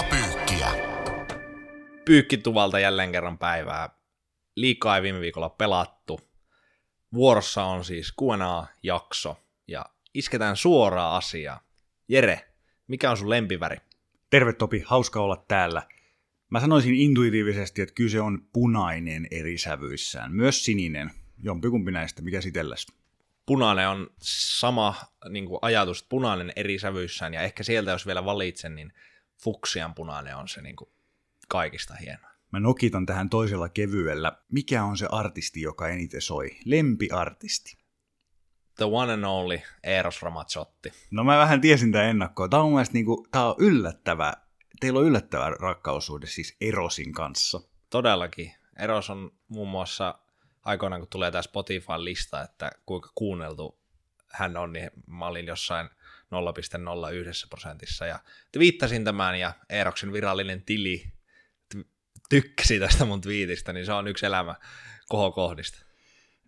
Liigapyykkiä. Pyykkituvalta jälleen kerran päivää. Liikaa ei viime viikolla pelattu. Vuorossa on siis Q&A-jakso ja isketään suoraa asiaa. Jere, mikä on sun lempiväri? Terve Topi, hauska olla täällä. Mä sanoisin intuitiivisesti, että kyse on punainen eri sävyissään. Myös sininen. Jompikumpi näistä, mikä sitelläs? Punainen on sama niin kuin ajatus, punainen eri sävyissään, ja ehkä sieltä jos vielä valitsen, niin fuksian punainen on se niin kuin kaikista hienoa. Mä nokitan tähän toisella kevyellä. Mikä on se artisti, joka eniten soi? Lempiartisti. The one and only Eros Ramazzotti. No mä vähän tiesin tämän ennakkoon. Tämä on mun mielestä niinku, tää on yllättävä. Teillä on yllättävä rakkaussuhde siis Erosin kanssa. Todellakin. Eros on muun muassa aikoinaan, kun tulee tämä Spotify-lista, että kuinka kuunneltu hän on, niin mä olin jossain 0,01 prosentissa. Ja viittasin tämän ja Eeroksen virallinen tili tykkäsi tästä mun twiitistä, niin se on yksi elämä kohokohdista.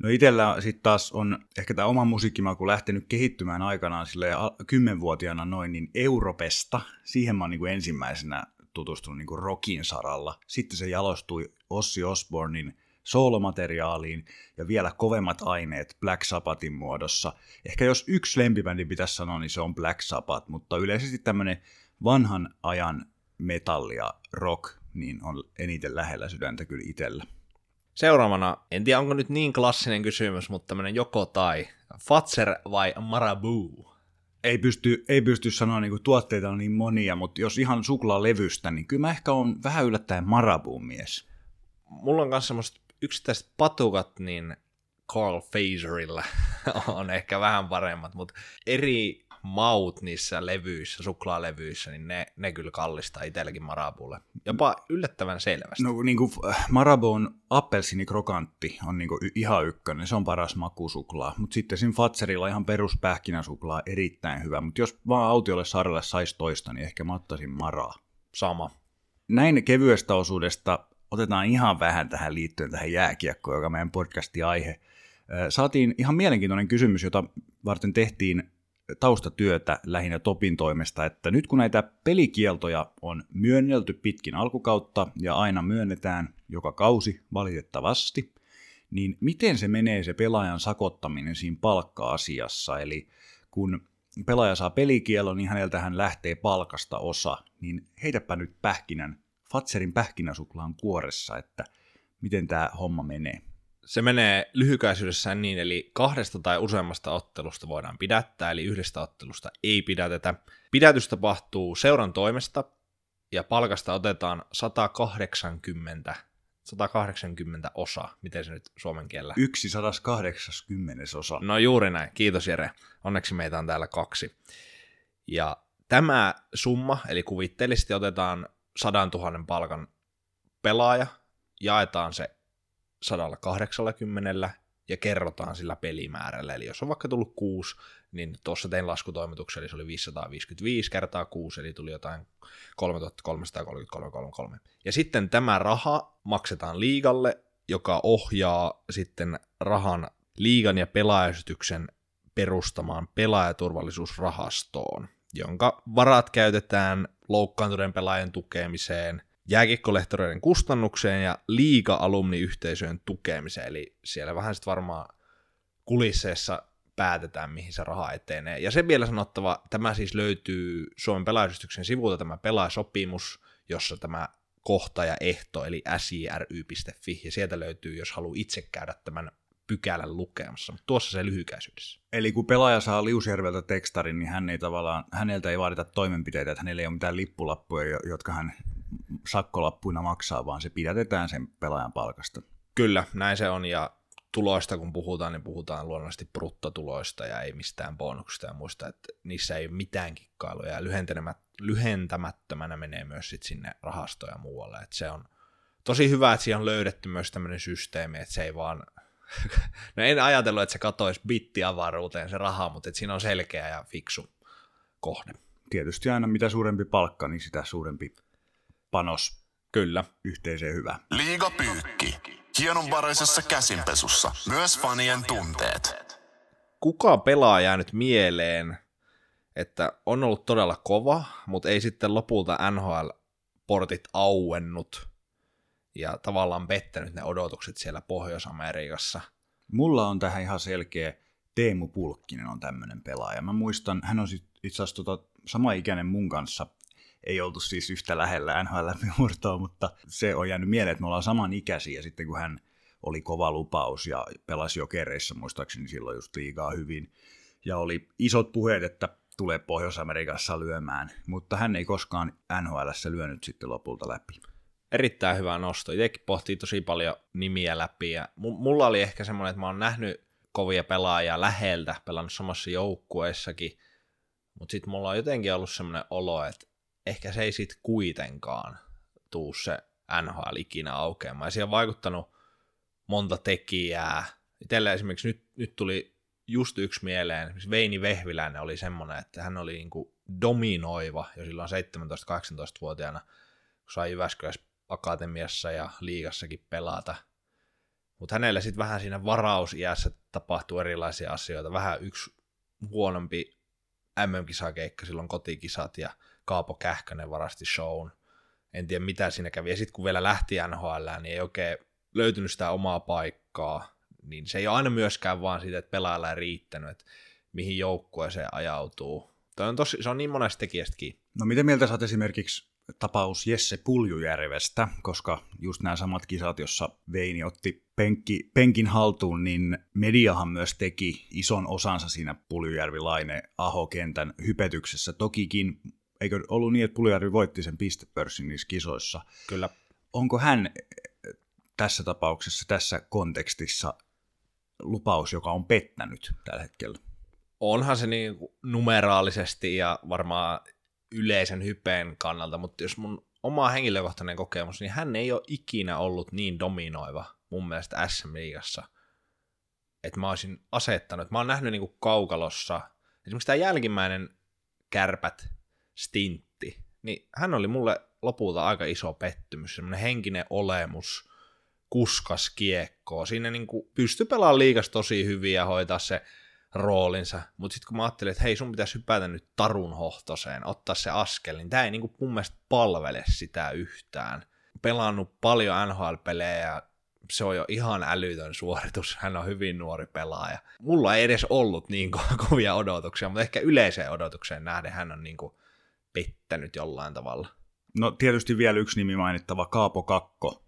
No itellä sitten taas on ehkä tämä oma musiikkimaku lähtenyt kehittymään aikanaan sille kymmenvuotiaana noin niin Europesta. Siihen mä oon niin ensimmäisenä tutustunut niin rockin saralla. Sitten se jalostui Ossi Osbornin soolomateriaaliin ja vielä kovemmat aineet Black Sabbathin muodossa. Ehkä jos yksi lempibändi pitäisi sanoa, niin se on Black Sabbath, mutta yleisesti tämmöinen vanhan ajan metalli ja rock niin on eniten lähellä sydäntä kyllä itsellä. Seuraavana, en tiedä onko nyt niin klassinen kysymys, mutta tämmöinen joko tai. Fatser vai Marabu? Ei pysty, ei pysty sanoa, niin kuin tuotteita on niin monia, mutta jos ihan suklaalevystä, niin kyllä mä ehkä on vähän yllättäen Marabuun mies. Mulla on myös semmoista yksittäiset patukat, niin Carl Faserilla on ehkä vähän paremmat, mutta eri maut niissä levyissä, suklaalevyissä, niin ne, ne kyllä kallistaa itselläkin Marabulle. Jopa yllättävän selvästi. No niin kuin äh, Marabu on appelsinikrokantti, on niin kuin ihan ykkönen, se on paras makusuklaa. Mutta sitten siinä Fatserilla ihan peruspähkinäsuklaa erittäin hyvä. Mutta jos vaan autiolle saarelle saisi toista, niin ehkä mä ottaisin Maraa. Sama. Näin kevyestä osuudesta otetaan ihan vähän tähän liittyen tähän jääkiekkoon, joka meidän podcastin aihe. Saatiin ihan mielenkiintoinen kysymys, jota varten tehtiin taustatyötä lähinnä Topin toimesta, että nyt kun näitä pelikieltoja on myönnelty pitkin alkukautta ja aina myönnetään joka kausi valitettavasti, niin miten se menee se pelaajan sakottaminen siinä palkka-asiassa? Eli kun pelaaja saa pelikielon, niin häneltä hän lähtee palkasta osa, niin heitäpä nyt pähkinän Fatserin pähkinäsuklaan kuoressa, että miten tämä homma menee. Se menee lyhykäisyydessään niin, eli kahdesta tai useammasta ottelusta voidaan pidättää, eli yhdestä ottelusta ei pidätetä. Pidätys tapahtuu seuran toimesta, ja palkasta otetaan 180 180 osa, miten se nyt suomen kielellä? Yksi 180 osa. No juuri näin, kiitos Jere. Onneksi meitä on täällä kaksi. Ja tämä summa, eli kuvitteellisesti otetaan 100 000 palkan pelaaja, jaetaan se 180 ja kerrotaan sillä pelimäärällä. Eli jos on vaikka tullut 6, niin tuossa tein laskutoimituksen, eli se oli 555 kertaa 6, eli tuli jotain 3333. Ja sitten tämä raha maksetaan liigalle, joka ohjaa sitten rahan liigan ja pelaajastyksen perustamaan pelaajaturvallisuusrahastoon, jonka varat käytetään loukkaantuneen pelaajan tukemiseen, jääkiekkolehtoreiden kustannukseen ja liiga-alumniyhteisöjen tukemiseen. Eli siellä vähän sitten varmaan kulisseessa päätetään, mihin se raha etenee. Ja se vielä sanottava, tämä siis löytyy Suomen pelaajystyksen sivulta tämä pelaajasopimus, jossa tämä kohta ja ehto, eli siry.fi, ja sieltä löytyy, jos haluaa itse käydä tämän pykälän lukemassa, mutta tuossa se lyhykäisyydessä. Eli kun pelaaja saa Liusjärveltä tekstarin, niin hän ei tavallaan, häneltä ei vaadita toimenpiteitä, että hänellä ei ole mitään lippulappuja, jotka hän sakkolappuina maksaa, vaan se pidätetään sen pelaajan palkasta. Kyllä, näin se on, ja tuloista kun puhutaan, niin puhutaan luonnollisesti bruttotuloista ja ei mistään bonuksista ja muista, että niissä ei ole mitään kikkailuja, ja lyhentämättömänä menee myös sit sinne rahastoja muualle, että se on tosi hyvä, että siihen on löydetty myös tämmöinen systeemi, että se ei vaan no en ajatellut, että se katoisi bittiavaruuteen se raha, mutta että siinä on selkeä ja fiksu kohde. Tietysti aina mitä suurempi palkka, niin sitä suurempi panos Kyllä. yhteiseen hyvä. Liigapyykki. Hienonvaraisessa käsinpesussa. Myös fanien tunteet. Kuka pelaa jäänyt mieleen että on ollut todella kova, mutta ei sitten lopulta NHL-portit auennut ja tavallaan pettänyt ne odotukset siellä Pohjois-Amerikassa. Mulla on tähän ihan selkeä Teemu Pulkkinen on tämmöinen pelaaja. Mä muistan, hän on itse asiassa tota, sama ikäinen mun kanssa. Ei oltu siis yhtä lähellä NHL-murtoa, mutta se on jäänyt mieleen, että me ollaan saman ikäisiä sitten kun hän oli kova lupaus ja pelasi jo kerreissä muistaakseni silloin just liigaa hyvin. Ja oli isot puheet, että tulee Pohjois-Amerikassa lyömään, mutta hän ei koskaan NHLssä lyönyt sitten lopulta läpi. Erittäin hyvä nosto. Itsekin pohtii tosi paljon nimiä läpi ja mulla oli ehkä semmoinen, että mä oon nähnyt kovia pelaajia läheltä, pelannut samassa joukkueessakin, mutta sitten mulla on jotenkin ollut semmoinen olo, että ehkä se ei sitten kuitenkaan tuu se NHL ikinä aukeamaan. Ja siihen on vaikuttanut monta tekijää. Itsellä esimerkiksi nyt, nyt tuli just yksi mieleen, esimerkiksi Veini Vehviläinen oli semmoinen, että hän oli niin kuin dominoiva jo silloin 17-18-vuotiaana, kun sai Jyväskylässä akatemiassa ja liigassakin pelata. Mutta hänellä sitten vähän siinä varausiässä tapahtuu erilaisia asioita. Vähän yksi huonompi MM-kisakeikka silloin kotikisat ja Kaapo Kähkönen varasti shown. En tiedä mitä siinä kävi. Ja sitten kun vielä lähti NHL, niin ei oikein löytynyt sitä omaa paikkaa. Niin se ei ole aina myöskään vaan siitä, että pelaajalla ei riittänyt, että mihin joukkueeseen ajautuu. Toi on tosi, se on niin monesta tekijästäkin. No miten mieltä sä oot esimerkiksi tapaus Jesse Puljujärvestä, koska just nämä samat kisat, jossa Veini otti penkki, penkin haltuun, niin mediahan myös teki ison osansa siinä Puljujärvi-Laine Aho-kentän hypetyksessä. Tokikin, eikö ollut niin, että Puljujärvi voitti sen pistepörssin niissä kisoissa? Kyllä. Onko hän tässä tapauksessa, tässä kontekstissa lupaus, joka on pettänyt tällä hetkellä? Onhan se niin numeraalisesti ja varmaan yleisen hypeen kannalta, mutta jos mun oma henkilökohtainen kokemus, niin hän ei ole ikinä ollut niin dominoiva mun mielestä SM-liigassa, että mä olisin asettanut. Mä oon nähnyt niin kuin kaukalossa, esimerkiksi tämä jälkimmäinen kärpät stintti, niin hän oli mulle lopulta aika iso pettymys, semmoinen henkinen olemus, kuskas kiekkoa. Siinä niin kuin pystyi pelaamaan liikas tosi hyvin ja hoitaa se roolinsa, mutta sitten kun mä ajattelin, että hei sun pitäisi hypätä nyt tarun hohtoseen, ottaa se askel, niin tämä ei niinku mun mielestä palvele sitä yhtään. Pelannut paljon NHL-pelejä ja se on jo ihan älytön suoritus, hän on hyvin nuori pelaaja. Mulla ei edes ollut niin ko- kovia odotuksia, mutta ehkä yleiseen odotukseen nähden hän on niin kuin pettänyt jollain tavalla. No tietysti vielä yksi nimi mainittava, Kaapo Kakko.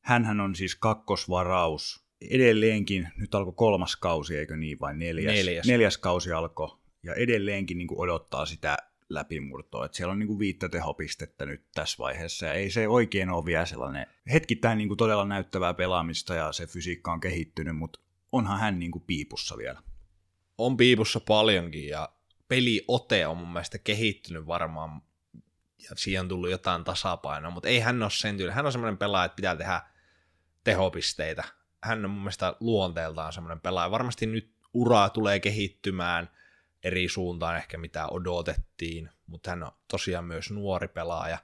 Hänhän on siis kakkosvaraus edelleenkin, nyt alkoi kolmas kausi, eikö niin, vai neljäs? Neljäs. Neljäs kausi alkoi, ja edelleenkin niin kuin odottaa sitä läpimurtoa. Että siellä on niin kuin viittä tehopistettä nyt tässä vaiheessa, ja ei se oikein ole vielä sellainen hetkittäin niin kuin todella näyttävää pelaamista, ja se fysiikka on kehittynyt, mutta onhan hän niin kuin piipussa vielä. On piipussa paljonkin, ja peliote on mun mielestä kehittynyt varmaan, ja siihen on tullut jotain tasapainoa, mutta ei hän ole sen tyyli. Hän on semmoinen pelaaja, että pitää tehdä tehopisteitä hän on mun mielestä luonteeltaan semmoinen pelaaja. Varmasti nyt ura tulee kehittymään eri suuntaan ehkä mitä odotettiin, mutta hän on tosiaan myös nuori pelaaja.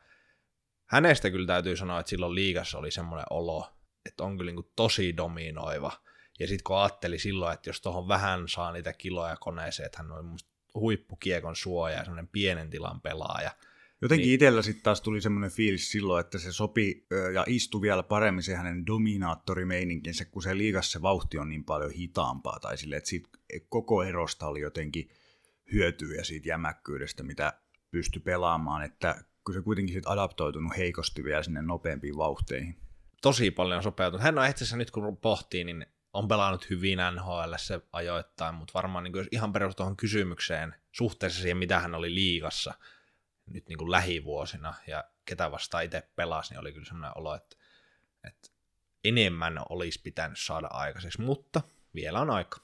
Hänestä kyllä täytyy sanoa, että silloin liigassa oli semmoinen olo, että on kyllä niin tosi dominoiva. Ja sitten kun ajatteli silloin, että jos tuohon vähän saa niitä kiloja koneeseen, että hän on huippukiekon suoja ja semmoinen pienen tilan pelaaja – Jotenkin niin. itsellä sitten taas tuli semmoinen fiilis silloin, että se sopi ja istui vielä paremmin se hänen dominaattorimeininkinsä, kun se liigassa se vauhti on niin paljon hitaampaa, tai sille, että siitä koko erosta oli jotenkin hyötyä siitä jämäkkyydestä, mitä pystyi pelaamaan, että kun se kuitenkin sit adaptoitunut heikosti vielä sinne nopeampiin vauhteihin. Tosi paljon sopeutunut. Hän on itse nyt kun pohtii, niin on pelannut hyvin NHL se ajoittain, mutta varmaan niin ihan perus tuohon kysymykseen suhteessa siihen, mitä hän oli liigassa, nyt niin kuin lähivuosina ja ketä vastaan itse pelasi, niin oli kyllä sellainen olo, että, että enemmän olisi pitänyt saada aikaiseksi, mutta vielä on aika.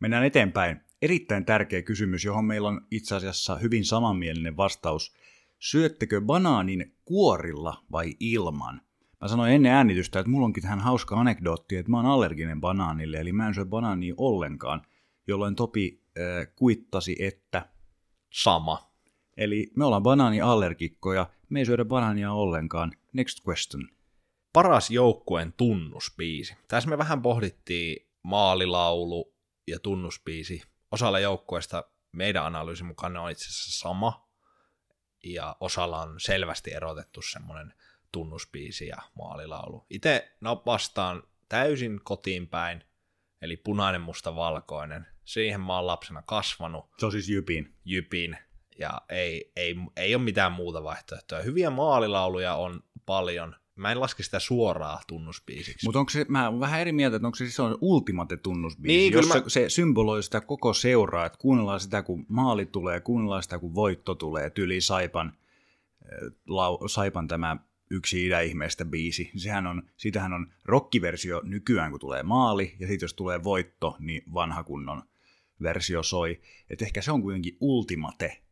Mennään eteenpäin. Erittäin tärkeä kysymys, johon meillä on itse asiassa hyvin samanmielinen vastaus. Syöttekö banaanin kuorilla vai ilman? Mä sanoin ennen äänitystä, että mulla onkin tähän hauska anekdootti, että mä oon allerginen banaanille, eli mä en syö banaania ollenkaan, jolloin Topi äh, kuittasi, että... Sama. Eli me ollaan banaaniallergikkoja, me ei syödä banaania ollenkaan. Next question. Paras joukkueen tunnuspiisi. Tässä me vähän pohdittiin maalilaulu ja tunnuspiisi. Osalla joukkueesta meidän analyysin mukaan ne on itse asiassa sama, ja osalla on selvästi erotettu semmoinen tunnuspiisi ja maalilaulu. Itse vastaan täysin kotiin päin, eli punainen, musta, valkoinen. Siihen mä oon lapsena kasvanut. Se on siis Jypin. Jypin, ja ei, ei, ei ole mitään muuta vaihtoehtoa. Hyviä maalilauluja on paljon. Mä en laske sitä suoraa tunnuspiisiksi. Mutta onko se, mä oon vähän eri mieltä, että onko se siis on ultimate tunnusbiisi, Niin, jos kyllä se, symboloi sitä koko seuraa, että kuunnellaan sitä, kun maali tulee, kuunnellaan sitä, kun voitto tulee, tyli Saipan, äh, lau, Saipan tämä yksi idäihmeestä biisi. Sehän on, siitähän on rockiversio nykyään, kun tulee maali, ja sitten jos tulee voitto, niin vanha kunnon versio soi. Et ehkä se on kuitenkin ultimate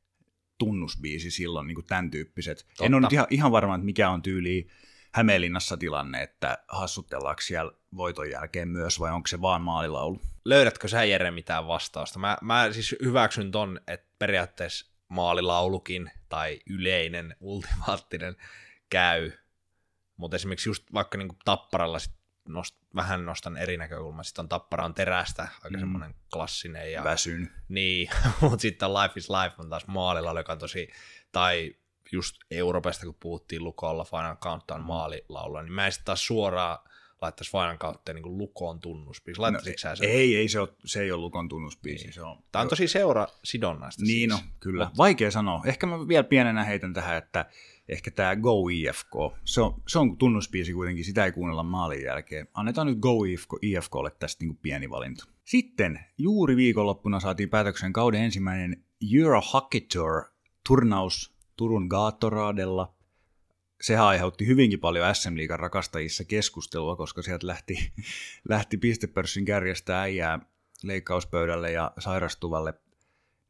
tunnusbiisi silloin, niin kuin tämän tyyppiset. Totta. En ole nyt ihan, ihan varma, että mikä on tyyli Hämeenlinnassa tilanne, että hassutellaanko siellä voiton jälkeen myös, vai onko se vaan maalilaulu? Löydätkö sä Jere mitään vastausta? Mä, mä siis hyväksyn ton, että periaatteessa maalilaulukin tai yleinen, ultimaattinen käy, mutta esimerkiksi just vaikka niinku Tapparalla sit nost, vähän nostan eri näkökulmaa, sitten on Tappara on terästä, aika Mm. mm. semmoinen klassinen ja Väsyn. Niin, mutta sitten Life is Life on taas maalilla, joka on tosi, tai just Euroopasta, kun puhuttiin Lukolla Final Countdown maalilaulua, niin mä en sitten taas suoraan laittaisi Final Countdown niin Lukoon tunnusbiisi. Laittaisitko sä sen? No, Ei, ei se, ole, se ei ole Lukon tunnusbiisi. Se on, Tämä on tosi seura sidonnaista Niin siis. no, kyllä. Vaikea sanoa. Ehkä mä vielä pienenä heitän tähän, että ehkä tämä Go IFK, se on, se on tunnusbiisi kuitenkin, sitä ei kuunnella maalin jälkeen. Annetaan nyt Go IFK, IFKlle tästä niin pieni valinta. Sitten juuri viikonloppuna saatiin päätöksen kauden ensimmäinen Euro Hockey Tour turnaus Turun Gaatoradella. Sehän aiheutti hyvinkin paljon SM Liigan rakastajissa keskustelua, koska sieltä lähti, lähti pistepörssin kärjestä äijää leikkauspöydälle ja sairastuvalle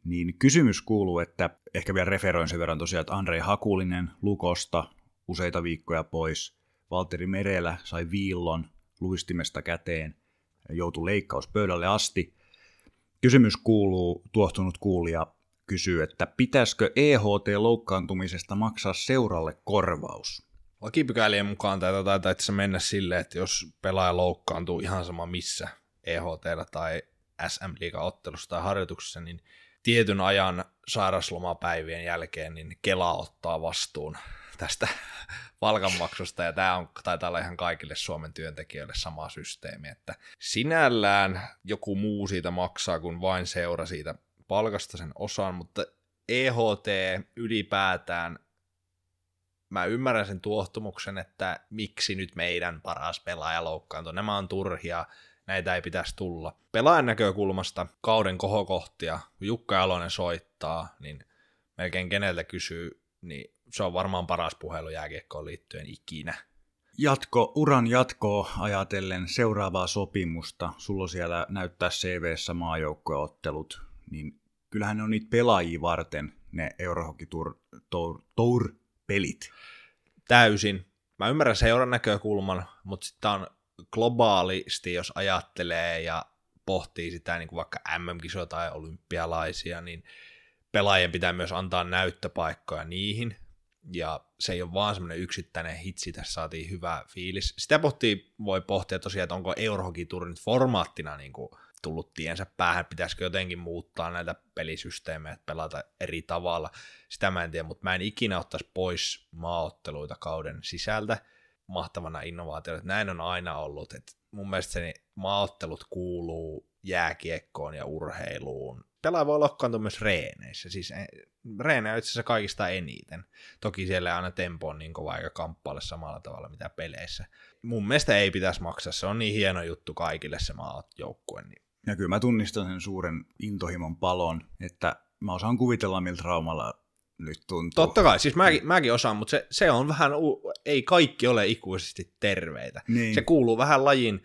niin kysymys kuuluu, että ehkä vielä referoin sen verran tosiaan, että Andrei Hakulinen Lukosta useita viikkoja pois. Valteri Merelä sai viillon luistimesta käteen joutui leikkauspöydälle asti. Kysymys kuuluu, tuohtunut kuulija kysyy, että pitäisikö EHT-loukkaantumisesta maksaa seuralle korvaus? Lakipykälien mukaan tätä taitaa mennä silleen, että jos pelaaja loukkaantuu ihan sama missä, EHT tai SM ottelussa tai harjoituksessa, niin tietyn ajan sairaslomapäivien jälkeen niin Kela ottaa vastuun tästä palkanmaksusta, ja tämä on, taitaa olla ihan kaikille Suomen työntekijöille sama systeemi, että sinällään joku muu siitä maksaa, kun vain seura siitä palkasta sen osan, mutta EHT ylipäätään mä ymmärrän sen tuohtumuksen, että miksi nyt meidän paras pelaaja loukkaantuu. Nämä on turhia, näitä ei pitäisi tulla. Pelaajan näkökulmasta kauden kohokohtia, kun Jukka Jalonen soittaa, niin melkein keneltä kysyy, niin se on varmaan paras puhelu jääkiekkoon liittyen ikinä. Jatko, uran jatkoa ajatellen seuraavaa sopimusta, sulla siellä näyttää CVssä maajoukkoottelut, niin kyllähän ne on niitä pelaajia varten, ne Eurohockey Tour, Tour, Tour pelit. Täysin. Mä ymmärrän seuran näkökulman, mutta sitten on globaalisti, jos ajattelee ja pohtii sitä niin kuin vaikka MM-kisoja tai olympialaisia, niin pelaajien pitää myös antaa näyttöpaikkoja niihin, ja se ei ole vaan semmoinen yksittäinen hitsi, tässä saatiin hyvä fiilis. Sitä pohtii, voi pohtia tosiaan, että onko Eurohockey Tour nyt formaattina niin kuin tullut tiensä päähän, pitäisikö jotenkin muuttaa näitä pelisysteemejä, pelata eri tavalla. Sitä mä en tiedä, mutta mä en ikinä ottaisi pois maaotteluita kauden sisältä mahtavana innovaationa, näin on aina ollut. että mun mielestä se maaottelut kuuluu jääkiekkoon ja urheiluun. Pelaaja voi loukkaantua myös reeneissä, siis reenejä on itse asiassa kaikista eniten. Toki siellä aina tempo on niin kova eikä kamppaile samalla tavalla mitä peleissä. Mun mielestä ei pitäisi maksaa, se on niin hieno juttu kaikille se maajoukkue. Niin. Ja kyllä mä tunnistan sen suuren intohimon palon, että mä osaan kuvitella, miltä Raumalla nyt tuntuu. Totta kai, siis mäkin, mäkin osaan, mutta se, se on vähän, ei kaikki ole ikuisesti terveitä. Niin. Se kuuluu vähän lajin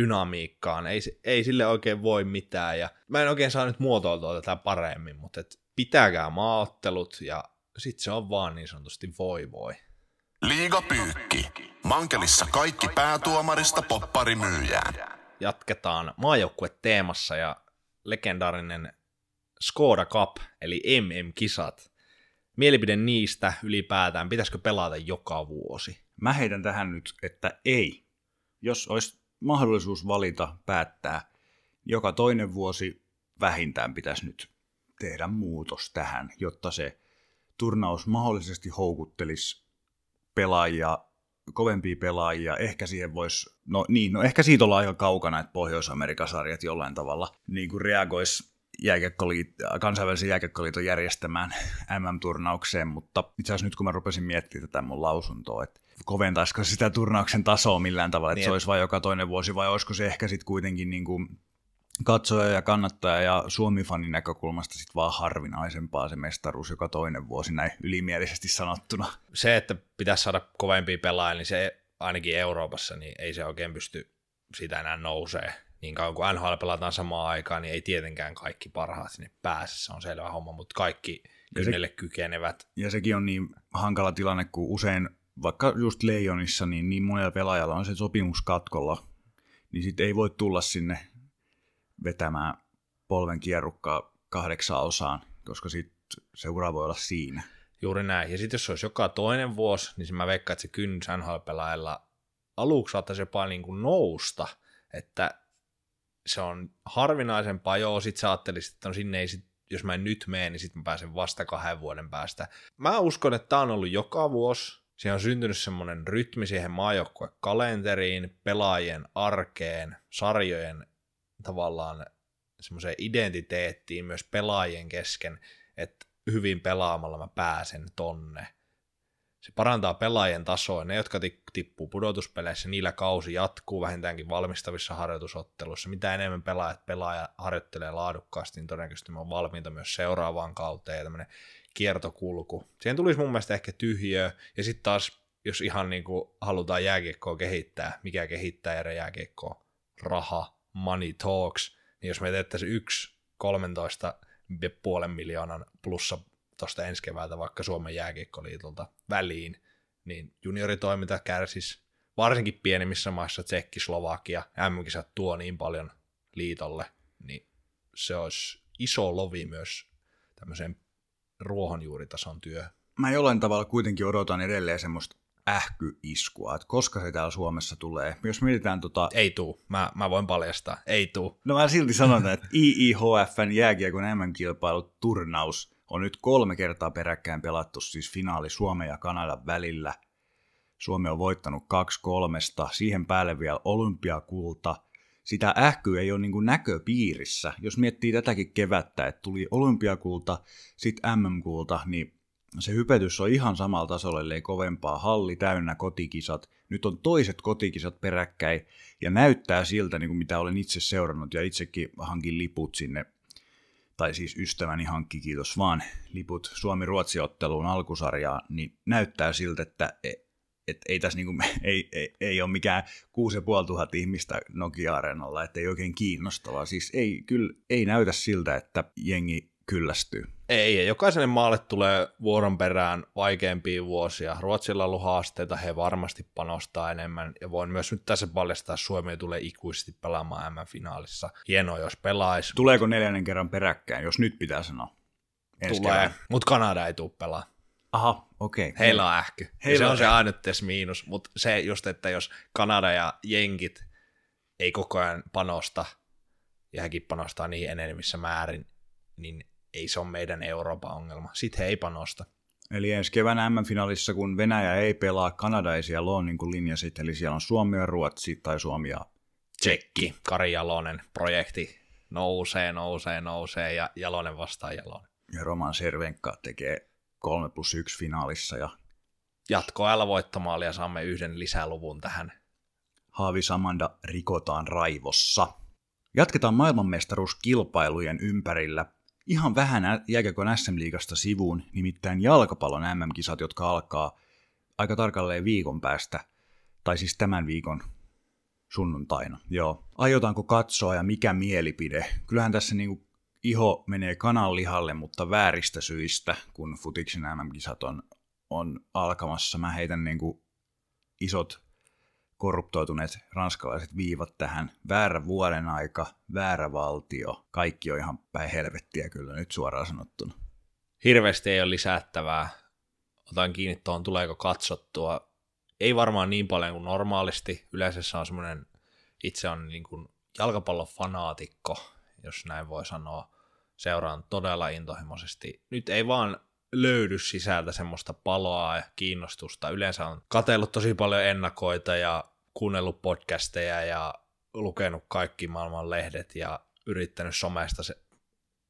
dynamiikkaan, ei, ei sille oikein voi mitään. Ja mä en oikein saa nyt muotoiltua tätä paremmin, mutta et pitäkää maaottelut ja sitten se on vaan niin sanotusti voi voi. Liiga pyykki. Mankelissa kaikki päätuomarista popparimyyjään. Jatketaan maajoukkue teemassa ja legendaarinen Skoda Cup, eli MM-kisat. Mielipide niistä ylipäätään, pitäisikö pelata joka vuosi? Mä heitän tähän nyt, että ei. Jos olisi mahdollisuus valita, päättää, joka toinen vuosi vähintään pitäisi nyt tehdä muutos tähän, jotta se turnaus mahdollisesti houkuttelisi pelaajia, kovempia pelaajia. Ehkä siihen voisi, no niin, no ehkä siitä ollaan aika kaukana, että Pohjois-Amerikan sarjat jollain tavalla niin kuin reagoisi jääkiekkoliit- kansainvälisen jääkiekkoliiton järjestämään MM-turnaukseen, mutta itse asiassa nyt kun mä rupesin miettimään tätä mun lausuntoa, että koventaisiko sitä turnauksen tasoa millään tavalla, että niin. se olisi vain joka toinen vuosi, vai olisiko se ehkä sitten kuitenkin niin kuin katsoja ja kannattaja ja Suomi-fanin näkökulmasta sitten vaan harvinaisempaa se mestaruus joka toinen vuosi näin ylimielisesti sanottuna. Se, että pitäisi saada kovempia pelaajia, niin se ainakin Euroopassa, niin ei se oikein pysty sitä enää nousee. Niin kauan kuin NHL pelataan samaan aikaan, niin ei tietenkään kaikki parhaat sinne pääse, se on selvä homma, mutta kaikki kynnelle se, kykenevät. Ja sekin on niin hankala tilanne, kun usein vaikka just Leijonissa, niin niin monella pelaajalla on se sopimus katkolla, niin sitten ei voi tulla sinne vetämään polven kierrukkaa kahdeksan osaan, koska sitten seuraava voi olla siinä. Juuri näin. Ja sitten jos se olisi joka toinen vuosi, niin mä veikkaan, että se kynnys NHL-pelaajalla aluksi saattaisi jopa niin kuin nousta, että se on harvinaisempaa, joo, sit sä ajattelisit, että no sinne ei sit, jos mä en nyt mene, niin sitten mä pääsen vasta kahden vuoden päästä. Mä uskon, että tämä on ollut joka vuosi, Siinä on syntynyt semmoinen rytmi siihen maajoukkuekalenteriin, pelaajien arkeen, sarjojen tavallaan semmoiseen identiteettiin myös pelaajien kesken, että hyvin pelaamalla mä pääsen tonne. Se parantaa pelaajien tasoa. Ne, jotka tippuu pudotuspeleissä, niillä kausi jatkuu vähintäänkin valmistavissa harjoitusotteluissa. Mitä enemmän pelaajat pelaaja harjoittelee laadukkaasti, niin todennäköisesti on valmiita myös seuraavaan kauteen. Ja tämmöinen kiertokulku. Siihen tulisi mun mielestä ehkä tyhjiö, ja sitten taas, jos ihan niin kuin halutaan jääkiekkoa kehittää, mikä kehittää eri jääkiekkoa, raha, money talks, niin jos me teettäisiin yksi 13,5 miljoonan plussa tuosta ensi keväältä vaikka Suomen jääkiekkoliitolta väliin, niin junioritoiminta kärsisi varsinkin pienemmissä maissa, Tsekki, Slovakia, mm tuo niin paljon liitolle, niin se olisi iso lovi myös tämmöiseen ruohonjuuritason työ. Mä jollain tavalla kuitenkin odotan edelleen semmoista ähkyiskua, että koska se täällä Suomessa tulee. Jos mietitään tota... Ei tuu, mä, mä voin paljastaa, ei tuu. No mä silti sanon, että IIHFn jääkiekon MM-kilpailu turnaus on nyt kolme kertaa peräkkäin pelattu, siis finaali Suomen ja Kanadan välillä. Suomi on voittanut kaksi kolmesta, siihen päälle vielä olympiakulta – sitä ähkyä ei ole niin näköpiirissä. Jos miettii tätäkin kevättä, että tuli olympiakulta, sitten MM-kulta, niin se hypetys on ihan samalla tasolla, ellei kovempaa. Halli täynnä kotikisat. Nyt on toiset kotikisat peräkkäin ja näyttää siltä, niin kuin mitä olen itse seurannut ja itsekin hankin liput sinne tai siis ystäväni hankki, kiitos vaan, liput Suomi-Ruotsi-otteluun alkusarjaan, niin näyttää siltä, että et ei tässä niinku, ei, ei, ei ole mikään 6500 ihmistä Nokia-areenalla, että ei oikein kiinnostavaa. Siis ei, kyllä, ei näytä siltä, että jengi kyllästyy. Ei, ja jokaiselle maalle tulee vuoron perään vaikeampia vuosia. Ruotsilla on ollut haasteita, he varmasti panostaa enemmän, ja voin myös nyt tässä paljastaa, että Suomi tulee ikuisesti pelaamaan M-finaalissa. Hienoa, jos pelaisi. Tuleeko neljännen kerran peräkkäin, jos nyt pitää sanoa? Ensi tulee, mutta Kanada ei tule pelaamaan. Aha, okei. Okay. Heillä on ähky. Heillä se on se ainut miinus, mutta se just, että jos Kanada ja Jenkit ei koko ajan panosta, ja hekin panostaa niin enenevissä määrin, niin ei se ole meidän Euroopan ongelma. Sitten he ei panosta. Eli ensi kevään M-finaalissa, kun Venäjä ei pelaa, Kanada ei siellä ole niin kuin linjasit, eli siellä on Suomi ja Ruotsi tai Suomi ja Tsekki. Kari Jalonen projekti nousee, nousee, nousee ja Jalonen vastaa Jalonen. Ja Roman Servenka tekee 3 plus 1 finaalissa. Ja Jatkoajalla voittomaali saamme yhden lisäluvun tähän. Haavi Samanda rikotaan raivossa. Jatketaan maailmanmestaruuskilpailujen ympärillä. Ihan vähän jääkäkön SM-liigasta sivuun, nimittäin jalkapallon MM-kisat, jotka alkaa aika tarkalleen viikon päästä, tai siis tämän viikon sunnuntaina. Joo. Aiotaanko katsoa ja mikä mielipide? Kyllähän tässä niinku iho menee kananlihalle, mutta vääristä syistä, kun futiksen MM-kisat on, on alkamassa. Mä heitän niin kuin isot korruptoituneet ranskalaiset viivat tähän. Väärä vuoden aika, väärä valtio, kaikki on ihan päin helvettiä kyllä nyt suoraan sanottuna. Hirveästi ei ole lisättävää. Otan kiinni tuohon, tuleeko katsottua. Ei varmaan niin paljon kuin normaalisti. Yleensä on semmoinen, itse on niin kuin jalkapallofanaatikko, jos näin voi sanoa. seuraan todella intohimoisesti. Nyt ei vaan löydy sisältä semmoista paloa ja kiinnostusta. Yleensä on katellut tosi paljon ennakoita ja kuunnellut podcasteja ja lukenut kaikki maailman lehdet ja yrittänyt somesta se,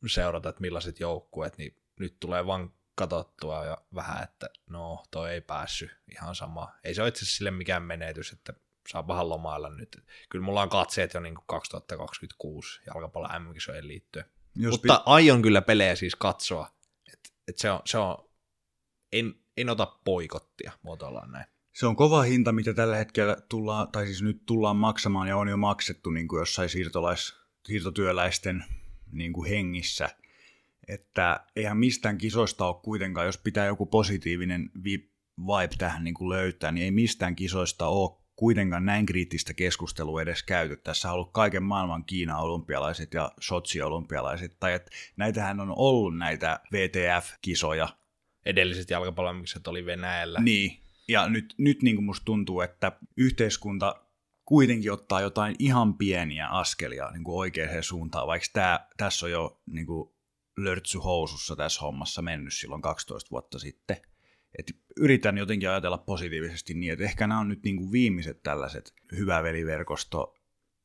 seurata, että millaiset joukkueet, niin nyt tulee vaan katsottua ja vähän, että no, toi ei päässyt ihan sama. Ei se ole itse sille mikään menetys, että saa vähän lomailla nyt. Kyllä mulla on katseet jo niin 2026 jalkapallon MM-kisojen liittyen. Jos Mutta pit- aion kyllä pelejä siis katsoa. Et, et se on, se on en, en ota poikottia, muotoillaan näin. Se on kova hinta, mitä tällä hetkellä tullaan, tai siis nyt tullaan maksamaan ja on jo maksettu niin kuin jossain siirtolais, siirtotyöläisten niin kuin hengissä. Että eihän mistään kisoista ole kuitenkaan, jos pitää joku positiivinen vibe tähän niin kuin löytää, niin ei mistään kisoista ole kuitenkaan näin kriittistä keskustelua edes käyty. Tässä on ollut kaiken maailman Kiina-olympialaiset ja Sotsi-olympialaiset, tai että näitähän on ollut näitä VTF-kisoja. Edelliset jalkapallomikset oli Venäjällä. Niin, ja nyt, nyt niin kuin musta tuntuu, että yhteiskunta kuitenkin ottaa jotain ihan pieniä askelia niin kuin oikeaan suuntaan, vaikka tämä, tässä on jo niin kuin lörtsy housussa tässä hommassa mennyt silloin 12 vuotta sitten. Et yritän jotenkin ajatella positiivisesti niin, että ehkä nämä on nyt niin kuin viimeiset tällaiset hyvä veliverkosto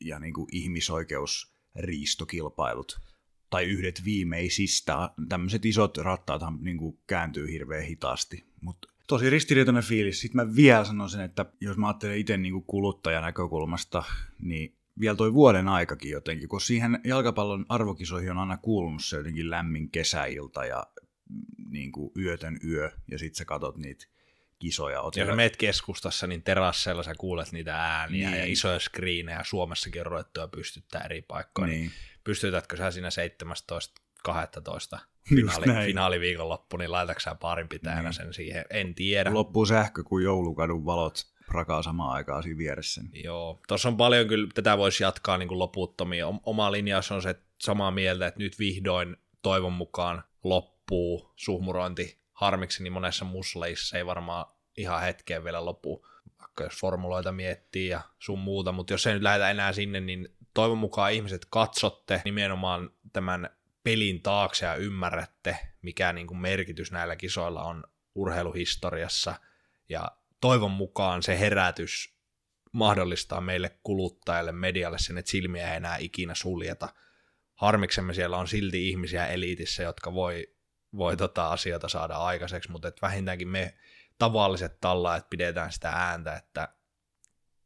ja niin kuin ihmisoikeusriistokilpailut tai yhdet viimeisistä. Tämmöiset isot rattaathan niin kuin kääntyy hirveän hitaasti, mutta tosi ristiriitainen fiilis. Sitten mä vielä sanoisin, että jos mä ajattelen itse niin kuin kuluttajan näkökulmasta, niin vielä toi vuoden aikakin jotenkin, kun siihen jalkapallon arvokisoihin on aina kuulunut se jotenkin lämmin kesäilta ja niin kuin yötön yö, ja sitten sä katot niitä kisoja. Oot ja meet keskustassa, niin terassella sä kuulet niitä ääniä niin. ja isoja screenejä. Suomessakin on ruvettu pystyttää eri paikkoja. Niin. Pystytätkö sä siinä 17 12 finaali, finaaliviikonloppu, niin laitatko sä parin pitäjänä niin. sen siihen? En tiedä. Loppuu sähkö, kun joulukadun valot prakaa samaan aikaan siinä vieressä. Joo, tuossa on paljon kyllä, tätä voisi jatkaa niin kuin loputtomia. Oma linjaus on se samaa mieltä, että nyt vihdoin toivon mukaan loppuu suhmurointi harmiksi, niin monessa musleissa ei varmaan ihan hetkeen vielä lopu, vaikka jos formuloita miettii ja sun muuta, mutta jos ei nyt lähdetä enää sinne, niin toivon mukaan ihmiset katsotte nimenomaan tämän pelin taakse ja ymmärrätte, mikä niin kuin merkitys näillä kisoilla on urheiluhistoriassa, ja toivon mukaan se herätys mahdollistaa meille kuluttajille, medialle sen, että silmiä ei enää ikinä suljeta. Harmiksemme siellä on silti ihmisiä eliitissä, jotka voi, voi tota asioita saada aikaiseksi, mutta et vähintäänkin me tavalliset tallaajat pidetään sitä ääntä, että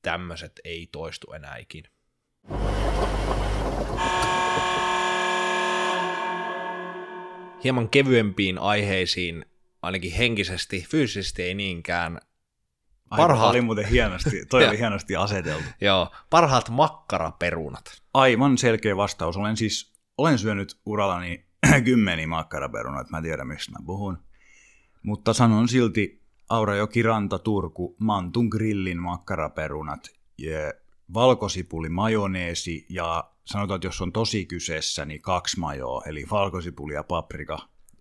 tämmöiset ei toistu enää ikinä. hieman kevyempiin aiheisiin, ainakin henkisesti, fyysisesti ei niinkään. Parhaat... oli muuten hienosti, toi oli hienosti aseteltu. Joo, parhaat makkaraperunat. Aivan selkeä vastaus. Olen siis, olen syönyt urallani kymmeni makkaraperunat, mä tiedän mistä mä puhun. Mutta sanon silti Aurajoki, Ranta, Turku, Mantun grillin makkaraperunat, ja valkosipuli, majoneesi ja sanotaan, että jos on tosi kyseessä, niin kaksi majoa, eli valkosipuli ja paprika.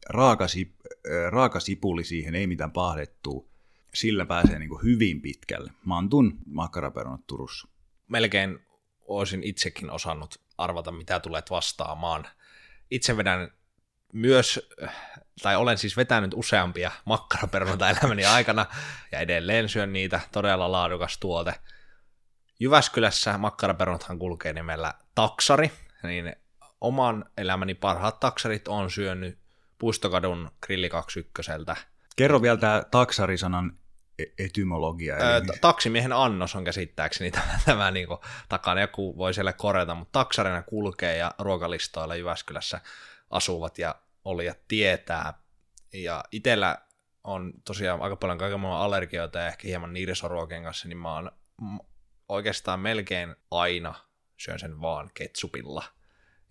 Raakasip, äh, raakasipuli siihen, ei mitään pahdettua. Sillä pääsee niin hyvin pitkälle. Mantun makkaraperunat Turussa. Melkein olisin itsekin osannut arvata, mitä tulet vastaamaan. Itse vedän myös, tai olen siis vetänyt useampia makkaraperunoita elämäni aikana, ja edelleen syön niitä, todella laadukas tuote – Jyväskylässä makkaraperunathan kulkee nimellä taksari, niin oman elämäni parhaat taksarit on syönyt Puistokadun Grilli 21. Kerro vielä tämä taksarisanan e- etymologia. Eli... Taksimiehen annos on käsittääkseni tämä, tämä niin kuin, takana, joku voi siellä korjata, mutta taksarina kulkee ja ruokalistoilla Jyväskylässä asuvat ja olijat tietää. Ja itsellä on tosiaan aika paljon kaiken allergioita ja ehkä hieman niirisoruokien kanssa, niin mä oon oikeastaan melkein aina syön sen vaan ketsupilla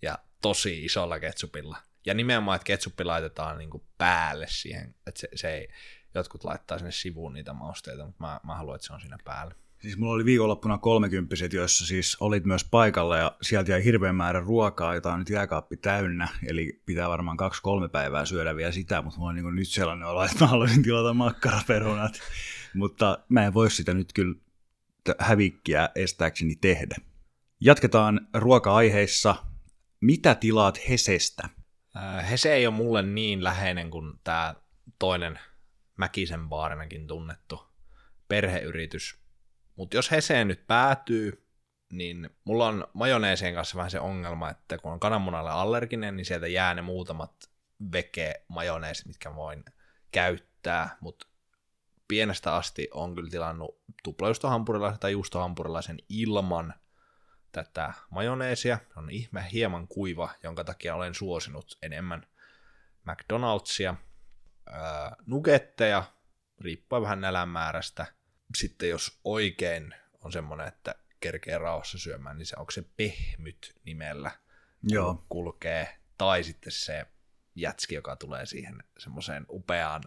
ja tosi isolla ketsupilla. Ja nimenomaan, että ketsuppi laitetaan niin päälle siihen, että se, se ei, jotkut laittaa sinne sivuun niitä mausteita, mutta mä, mä haluan, että se on siinä päällä. Siis mulla oli viikonloppuna kolmekymppiset, joissa siis olit myös paikalla ja sieltä jäi hirveän määrä ruokaa, jota on nyt jääkaappi täynnä, eli pitää varmaan kaksi-kolme päivää syödä vielä sitä, mutta mulla on niin nyt sellainen olo, että mä haluaisin tilata makkaraperunat, mutta mä en voi sitä nyt kyllä hävikkiä estääkseni tehdä. Jatketaan ruoka-aiheissa. Mitä tilaat Hesestä? Äh, Hese ei ole mulle niin läheinen kuin tämä toinen Mäkisen baarinakin tunnettu perheyritys. Mutta jos Hese nyt päätyy, niin mulla on majoneesien kanssa vähän se ongelma, että kun on kananmunalle allerginen, niin sieltä jää ne muutamat veke majoneesit, mitkä voin käyttää, mutta pienestä asti on kyllä tilannut tuplajuustohampurilaisen tai juustohampurilaisen ilman tätä majoneesia. Se on ihme hieman kuiva, jonka takia olen suosinut enemmän McDonald'sia. Öö, nugetteja, riippuen vähän nälän määrästä. Sitten jos oikein on semmoinen, että kerkee rauhassa syömään, niin se onko se pehmyt nimellä Joo. kulkee, tai sitten se jätski, joka tulee siihen semmoiseen upeaan,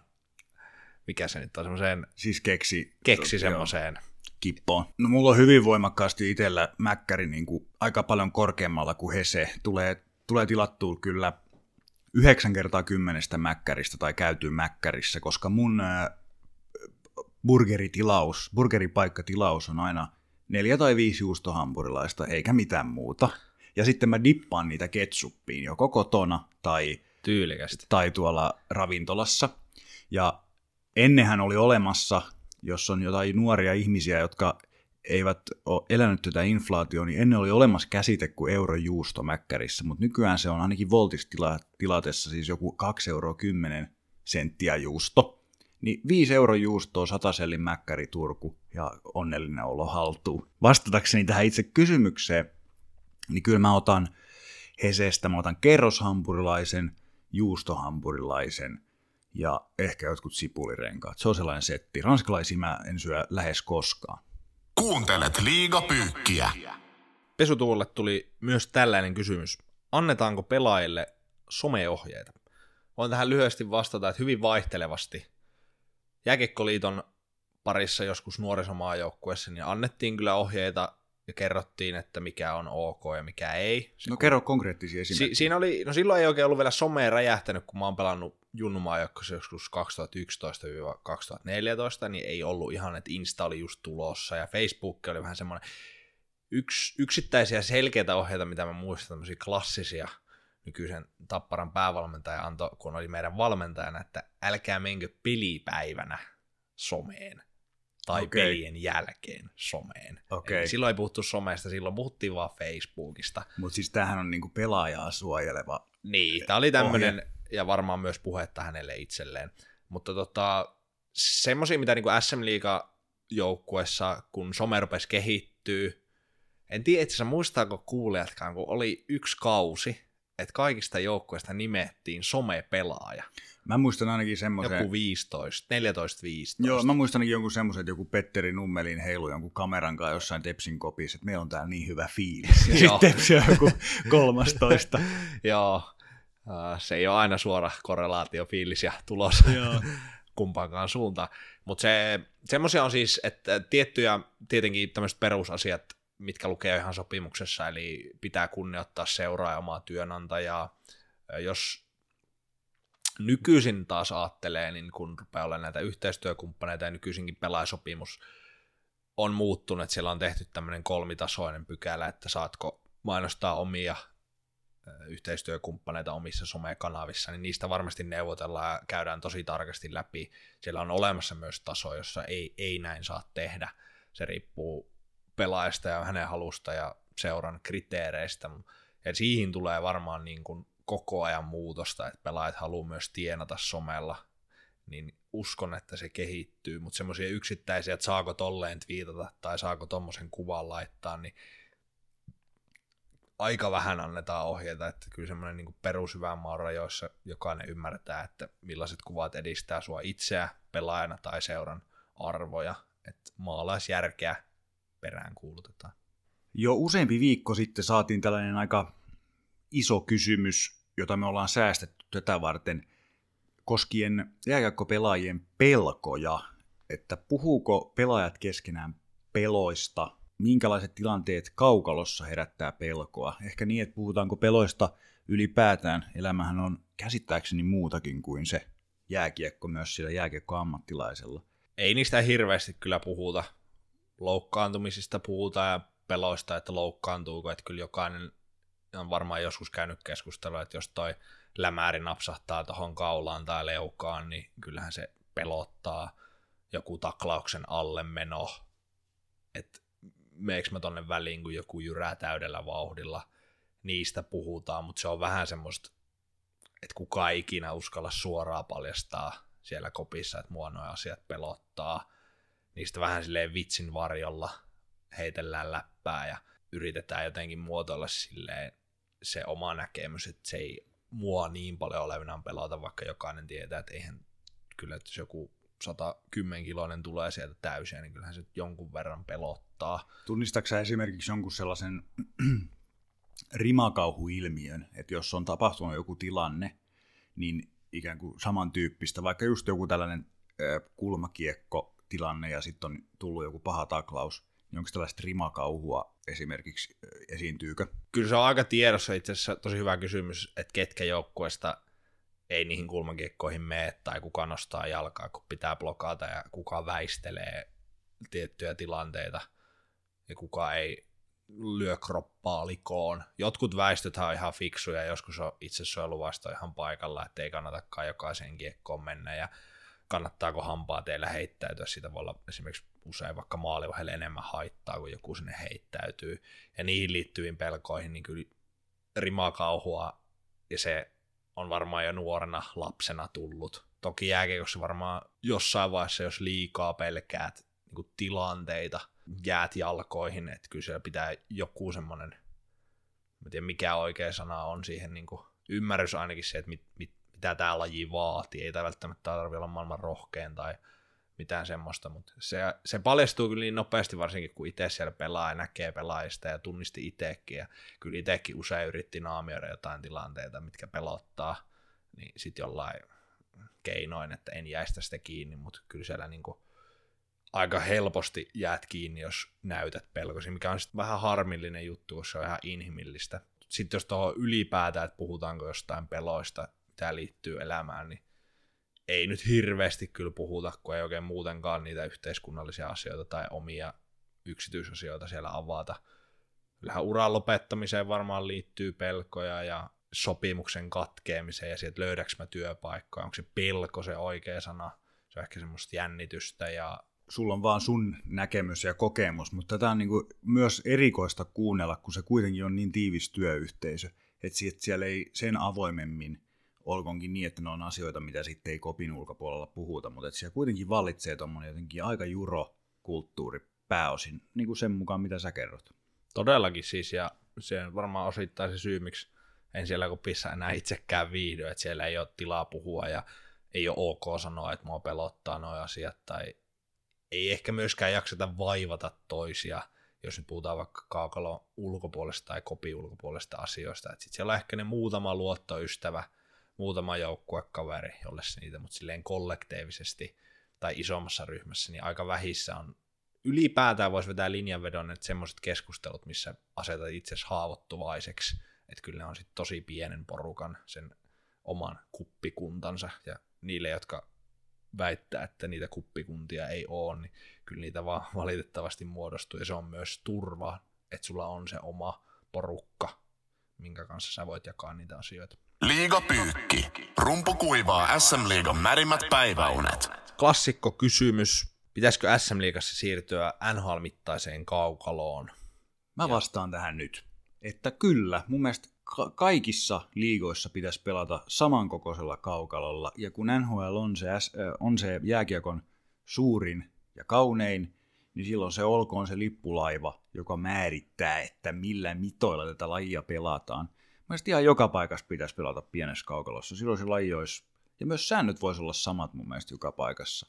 mikä se nyt on, semmoiseen Siis keksi. keksi Joo. semmoiseen, kippoon. No mulla on hyvin voimakkaasti itsellä mäkkäri niin kuin aika paljon korkeammalla kuin Hese. Tulee, tulee tilattua kyllä yhdeksän kertaa kymmenestä mäkkäristä tai käytyy mäkkärissä, koska mun ää, burgeritilaus, burgeripaikkatilaus on aina neljä tai viisi juustohampurilaista, eikä mitään muuta. Ja sitten mä dippaan niitä ketsuppiin joko kotona tai tyylikästi. tai tuolla ravintolassa. Ja ennenhän oli olemassa, jos on jotain nuoria ihmisiä, jotka eivät ole elänyt tätä inflaatioa, niin ennen oli olemassa käsite kuin eurojuusto mäkkärissä, mutta nykyään se on ainakin voltis tilatessa siis joku 2,10 euroa senttiä juusto. Niin 5 euro juustoa, satasellin mäkkäri Turku ja onnellinen olo haltuu. Vastatakseni tähän itse kysymykseen, niin kyllä mä otan Hesestä, mä otan kerroshampurilaisen, juustohampurilaisen ja ehkä jotkut sipulirenkaat. Se on sellainen setti. Ranskalaisia mä en syö lähes koskaan. Kuuntelet liigapyykkiä. Pesutuulle tuli myös tällainen kysymys. Annetaanko pelaajille someohjeita? Voin tähän lyhyesti vastata, että hyvin vaihtelevasti. Jääkekkoliiton parissa joskus nuorisomaajoukkuessa, niin annettiin kyllä ohjeita ja kerrottiin, että mikä on ok ja mikä ei. Se No kerro konkreettisia Si- esimerkkejä. siinä oli, no silloin ei oikein ollut vielä somea räjähtänyt, kun mä oon pelannut junnumaajoukkoissa joskus 2011-2014, niin ei ollut ihan, että Insta oli just tulossa ja Facebook oli vähän semmoinen yks, yksittäisiä selkeitä ohjeita, mitä mä muistan, tämmöisiä klassisia nykyisen Tapparan päävalmentaja antoi, kun oli meidän valmentajana, että älkää menkö pelipäivänä someen tai okay. pelien jälkeen someen. Eli silloin ei puhuttu somesta, silloin puhuttiin vaan Facebookista. Mutta siis tämähän on niinku pelaajaa suojeleva. Niin, tämä oli tämmöinen, ja varmaan myös puhetta hänelle itselleen. Mutta tota, semmoisia, mitä niinku SM Liiga joukkuessa, kun some rupesi kehittyy, en tiedä itse asiassa muistaako kuulijatkaan, kun oli yksi kausi, että kaikista joukkueista nimettiin somepelaaja. Mä muistan ainakin semmoisen... Joku 15, 14-15. Joo, mä muistan ainakin jonkun semmoisen, että joku Petteri Nummelin heilu jonkun kameran kanssa jossain Tepsin kopissa, että meillä on täällä niin hyvä fiilis. Ja sitten Tepsi on joku kolmastoista. Joo, äh, se ei ole aina suora korrelaatio fiilis ja tulos. Kumpaankaan suuntaan. Mutta se, semmoisia on siis, että tiettyjä tietenkin tämmöiset perusasiat, mitkä lukee ihan sopimuksessa, eli pitää kunnioittaa seuraa ja omaa työnantajaa. Jos nykyisin taas ajattelee, niin kun rupeaa olemaan näitä yhteistyökumppaneita ja nykyisinkin pelaajasopimus on muuttunut, että siellä on tehty tämmöinen kolmitasoinen pykälä, että saatko mainostaa omia yhteistyökumppaneita omissa somekanavissa, niin niistä varmasti neuvotellaan ja käydään tosi tarkasti läpi. Siellä on olemassa myös taso, jossa ei, ei näin saa tehdä. Se riippuu pelaajasta ja hänen halusta ja seuran kriteereistä. Ja siihen tulee varmaan niin kuin koko ajan muutosta, että pelaajat haluaa myös tienata somella, niin uskon, että se kehittyy, mutta semmoisia yksittäisiä, että saako tolleen twiitata tai saako tommosen kuvan laittaa, niin aika vähän annetaan ohjeita, että kyllä semmoinen niin perushyvän maan rajoissa jokainen ymmärtää, että millaiset kuvat edistää sua itseä pelaajana tai seuran arvoja, että maalaisjärkeä perään kuulutetaan. Jo useampi viikko sitten saatiin tällainen aika iso kysymys, jota me ollaan säästetty tätä varten, koskien jääkäkkopelaajien pelkoja, että puhuuko pelaajat keskenään peloista, minkälaiset tilanteet kaukalossa herättää pelkoa. Ehkä niin, että puhutaanko peloista ylipäätään. Elämähän on käsittääkseni muutakin kuin se jääkiekko myös sillä jääkiekko-ammattilaisella. Ei niistä hirveästi kyllä puhuta. Loukkaantumisista puhutaan ja peloista, että loukkaantuuko, että kyllä jokainen on varmaan joskus käynyt keskustelua, että jos toi lämääri napsahtaa tuohon kaulaan tai leukaan, niin kyllähän se pelottaa joku taklauksen alle meno, että meekö mä tonne väliin, kun joku jyrää täydellä vauhdilla, niistä puhutaan, mutta se on vähän semmoista, että kuka ikinä uskalla suoraan paljastaa siellä kopissa, että mua asiat pelottaa. Niistä vähän silleen vitsin varjolla heitellään läppää ja yritetään jotenkin muotoilla silleen se oma näkemys, että se ei mua niin paljon olevinaan pelata, vaikka jokainen tietää, että eihän kyllä, että jos joku 110 kiloinen tulee sieltä täysin, niin kyllähän se jonkun verran pelottaa. Tunnistatko esimerkiksi jonkun sellaisen rimakauhuilmiön, että jos on tapahtunut joku tilanne, niin ikään kuin samantyyppistä, vaikka just joku tällainen kulmakiekko tilanne ja sitten on tullut joku paha taklaus, niin onko tällaista rimakauhua esimerkiksi esiintyykö? Kyllä se on aika tiedossa itse asiassa tosi hyvä kysymys, että ketkä joukkueesta ei niihin kulmakiekkoihin mene tai kuka nostaa jalkaa, kun pitää blokata ja kuka väistelee tiettyjä tilanteita ja kuka ei lyö kroppaa likoon. Jotkut väistöt on ihan fiksuja, joskus on itse suojeluvasta ihan paikalla, että ei kannatakaan jokaiseen kiekkoon mennä ja kannattaako hampaa teillä heittäytyä. Siitä voi olla esimerkiksi usein vaikka maalivahelle enemmän haittaa, kun joku sinne heittäytyy. Ja niihin liittyviin pelkoihin niin kyllä rimakauhua ja se on varmaan jo nuorena lapsena tullut. Toki jääkiekossa varmaan jossain vaiheessa, jos liikaa pelkäät niin tilanteita, jäät jalkoihin, että kyllä siellä pitää joku semmoinen, en tiedä mikä oikea sana on siihen niin kuin ymmärrys ainakin se, että mit, mit, mitä tämä laji vaatii. Ei tämä välttämättä tarvitse olla maailman rohkein tai mitään semmoista, mutta se, se paljastuu kyllä niin nopeasti varsinkin, kun itse siellä pelaa ja näkee pelaajista ja tunnisti itsekin, ja kyllä itsekin usein yritti naamioida jotain tilanteita, mitkä pelottaa, niin sitten jollain keinoin, että en jäistä sitä kiinni, mutta kyllä siellä niin kuin aika helposti jäät kiinni, jos näytät pelkosi, mikä on sitten vähän harmillinen juttu, koska se on ihan inhimillistä. Sitten jos tuohon ylipäätään, että puhutaanko jostain peloista, mitä liittyy elämään, niin ei nyt hirveästi kyllä puhuta, kun ei oikein muutenkaan niitä yhteiskunnallisia asioita tai omia yksityisasioita siellä avata. Kyllähän uran lopettamiseen varmaan liittyy pelkoja ja sopimuksen katkeamiseen ja sieltä löydäks mä työpaikkaa, onko se pelko se oikea sana, se on ehkä semmoista jännitystä ja sulla on vaan sun näkemys ja kokemus, mutta tätä on niin kuin myös erikoista kuunnella, kun se kuitenkin on niin tiivis työyhteisö, että siellä ei sen avoimemmin olkoonkin niin, että ne on asioita, mitä sitten ei kopin ulkopuolella puhuta, mutta että siellä kuitenkin vallitsee tuommoinen jotenkin aika juro kulttuuri pääosin, niin kuin sen mukaan, mitä sä kerrot. Todellakin siis, ja se on varmaan osittain se syy, miksi en siellä kopissa enää itsekään viihdy, että siellä ei ole tilaa puhua ja ei ole ok sanoa, että mua pelottaa nuo asiat, tai ei ehkä myöskään jakseta vaivata toisia, jos nyt puhutaan vaikka kaukalon ulkopuolesta tai kopi ulkopuolesta asioista, että sitten siellä on ehkä ne muutama luottoystävä, muutama joukkuekaveri, jolle niitä, mutta silleen kollektiivisesti tai isommassa ryhmässä, niin aika vähissä on ylipäätään voisi vetää linjanvedon, että semmoiset keskustelut, missä asetat itsesi haavoittuvaiseksi, että kyllä ne on sitten tosi pienen porukan sen oman kuppikuntansa, ja niille, jotka väittää, että niitä kuppikuntia ei ole, niin kyllä niitä vaan valitettavasti muodostuu, ja se on myös turva, että sulla on se oma porukka, minkä kanssa sä voit jakaa niitä asioita. Liiga pyykki. Rumpu kuivaa SM Liigan märimmät päiväunet. Klassikko kysymys. Pitäisikö SM Liigassa siirtyä NHL-mittaiseen kaukaloon? Mä vastaan ja. tähän nyt. Että kyllä, mun mielestä ka- kaikissa liigoissa pitäisi pelata samankokoisella kaukalolla. Ja kun NHL on se, on se jääkiekon suurin ja kaunein, niin silloin se olkoon se lippulaiva, joka määrittää, että millä mitoilla tätä lajia pelataan – Mielestäni ihan joka paikassa pitäisi pelata pienessä kaukalossa. Silloin se laji olisi, ja myös säännöt voisi olla samat mun mielestä joka paikassa.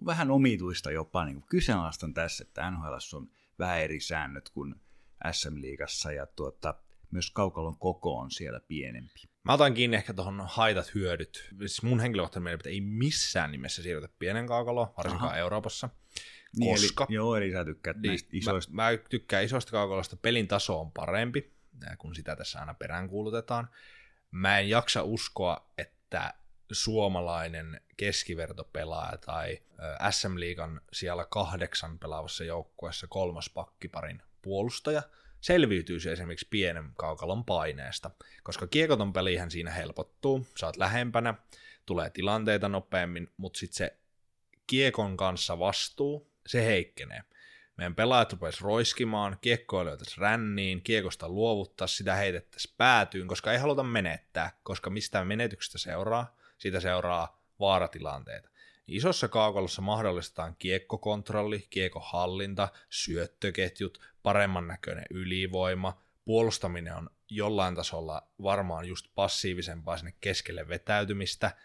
On vähän omituista jopa, niin kuin kyseenalaistan tässä, että NHL on vähän eri säännöt kuin SM-liigassa, ja tuota, myös kaukalon koko on siellä pienempi. Mä otan kiinni ehkä tuohon haitat hyödyt. Siis mun henkilökohtainen mielipite ei missään nimessä siirrytä pienen kaukaloon, varsinkaan Aha. Euroopassa. Niin, koska... Eli, joo, eli sä tykkäät niin, näistä isoista. Mä, mä tykkään isoista kaukalosta, pelin taso on parempi kun sitä tässä aina peräänkuulutetaan. Mä en jaksa uskoa, että suomalainen keskivertopelaaja tai SM Liigan siellä kahdeksan pelaavassa joukkueessa kolmas pakkiparin puolustaja selviytyisi esimerkiksi pienen kaukalon paineesta, koska kiekoton pelihän siinä helpottuu, saat lähempänä, tulee tilanteita nopeammin, mutta sitten se kiekon kanssa vastuu, se heikkenee. Meidän pelaajat rupes roiskimaan, kiekkoa löytäisi ränniin, kiekosta luovuttaa, sitä heitettäisiin päätyyn, koska ei haluta menettää, koska mistään menetyksestä seuraa, siitä seuraa vaaratilanteita. Isossa kaukalossa mahdollistetaan kiekkokontrolli, kiekohallinta, syöttöketjut, paremman näköinen ylivoima, puolustaminen on jollain tasolla varmaan just passiivisempaa sinne keskelle vetäytymistä,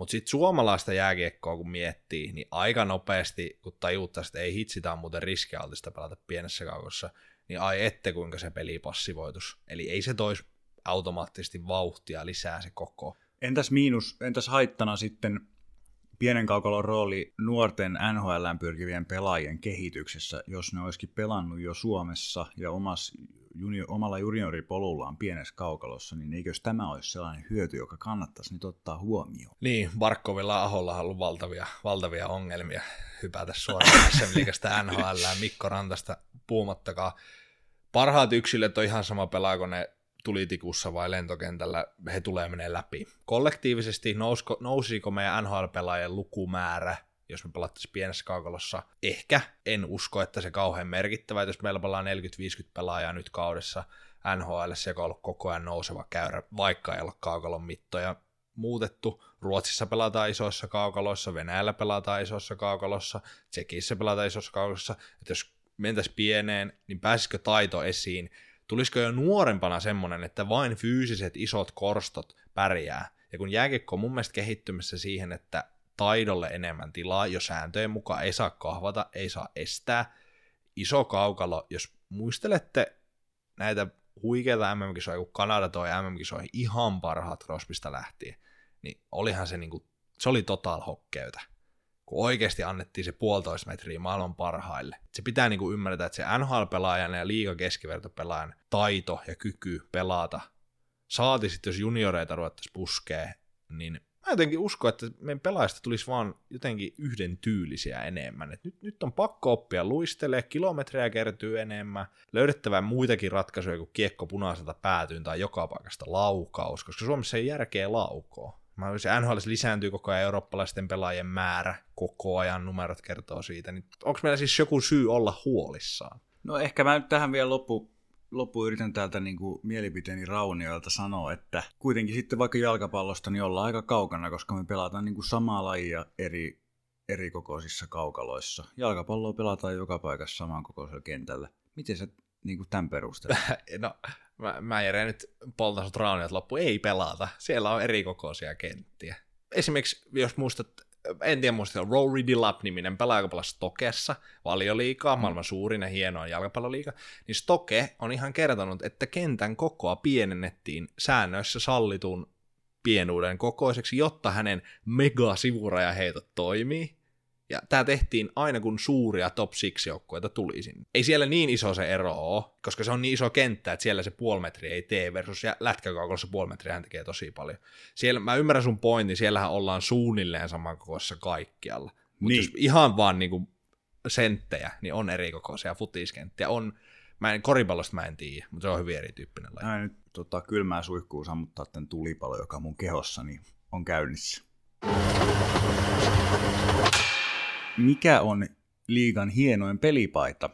mutta sitten suomalaista jääkiekkoa kun miettii, niin aika nopeasti, kun tajuuttaa, että ei hitsitä on muuten riskialtista pelata pienessä kaukossa, niin ai ette kuinka se peli passivoitus. Eli ei se toisi automaattisesti vauhtia lisää se koko. Entäs miinus, entäs haittana sitten pienen kaukalon rooli nuorten NHL pyrkivien pelaajien kehityksessä, jos ne olisikin pelannut jo Suomessa ja omassa junior, omalla junioripolullaan pienessä kaukalossa, niin eikös tämä olisi sellainen hyöty, joka kannattaisi nyt ottaa huomioon? Niin, Barkovilla Aholla on ollut valtavia, valtavia ongelmia hypätä suoraan SM Liigasta NHL, Mikko Rantasta puumattakaan. Parhaat yksilöt on ihan sama pelaako ne tulitikussa vai lentokentällä, he tulee menee läpi. Kollektiivisesti nousko, nousiko meidän NHL-pelaajien lukumäärä, jos me pelattaisiin pienessä kaukalossa? Ehkä, en usko, että se kauhean merkittävä, jos meillä pelaa 40-50 pelaajaa nyt kaudessa NHL, joka on ollut koko ajan nouseva käyrä, vaikka ei ole kaukalon mittoja muutettu. Ruotsissa pelataan isoissa kaukaloissa, Venäjällä pelataan isoissa kaukalossa, Tsekissä pelataan isoissa kaukaloissa. Että jos mentäisiin pieneen, niin pääsisikö taito esiin? tulisiko jo nuorempana semmoinen, että vain fyysiset isot korstot pärjää. Ja kun jääkiekko on mun mielestä kehittymässä siihen, että taidolle enemmän tilaa, jos sääntöjen mukaan ei saa kahvata, ei saa estää. Iso kaukalo, jos muistelette näitä huikeita MM-kisoja, kun Kanada toi MM-kisoihin ihan parhaat Crosbysta lähtien, niin olihan se niinku, se oli total hokkeytä kun oikeasti annettiin se puolitoista metriä maailman parhaille. Se pitää niin kuin ymmärtää, että se NHL-pelaajan ja liiga keskivertopelaajan taito ja kyky pelata, saati sitten jos junioreita ruvettaisiin puskee, niin jotenkin uskon, että meidän pelaajista tulisi vaan jotenkin yhden tyylisiä enemmän. Et nyt, nyt on pakko oppia luistelee, kilometrejä kertyy enemmän, löydettävä muitakin ratkaisuja kuin kiekko punaiselta päätyyn tai joka paikasta laukaus, koska Suomessa ei järkeä laukoa. Mä olisin, NHL lisääntyy koko ajan eurooppalaisten pelaajien määrä, koko ajan numerot kertoo siitä, niin onko meillä siis joku syy olla huolissaan? No ehkä mä nyt tähän vielä loppu, loppu yritän täältä niin kuin mielipiteeni raunioilta sanoa, että kuitenkin sitten vaikka jalkapallosta niin ollaan aika kaukana, koska me pelataan niin kuin samaa lajia eri, eri kokoisissa kaukaloissa. Jalkapalloa pelataan joka paikassa saman kokoisella kentällä. Miten sä niin kuin tämän perusteella? no, mä, mä Jere nyt poltan sut rauniot loppu, ei pelata. Siellä on eri kokoisia kenttiä. Esimerkiksi, jos muistat, en tiedä muista, Rory Dillap-niminen pelaaja, joka Stokessa, valioliikaa, mm. maailman suurin ja hienoin jalkapalloliiga, niin Stoke on ihan kertonut, että kentän kokoa pienennettiin säännöissä sallitun pienuuden kokoiseksi, jotta hänen mega heitot toimii. Ja tämä tehtiin aina kun suuria top 6 joukkueita tuli sinne. Ei siellä niin iso se ero ole, koska se on niin iso kenttä, että siellä se puoli metriä ei tee versus ja lätkäkaukossa puoli metriä hän tekee tosi paljon. Siellä, mä ymmärrän sun pointin, siellähän ollaan suunnilleen samankokoisessa kaikkialla. Mutta niin. jos ihan vaan niinku senttejä, niin on eri kokoisia futiskenttiä. On, mä en, koripallosta mä en tiedä, mutta se on hyvin erityyppinen laji. Mä nyt tota, kylmää suihkuu sammuttaa tämän tulipalo, joka mun kehossani on käynnissä mikä on liigan hienoin pelipaita?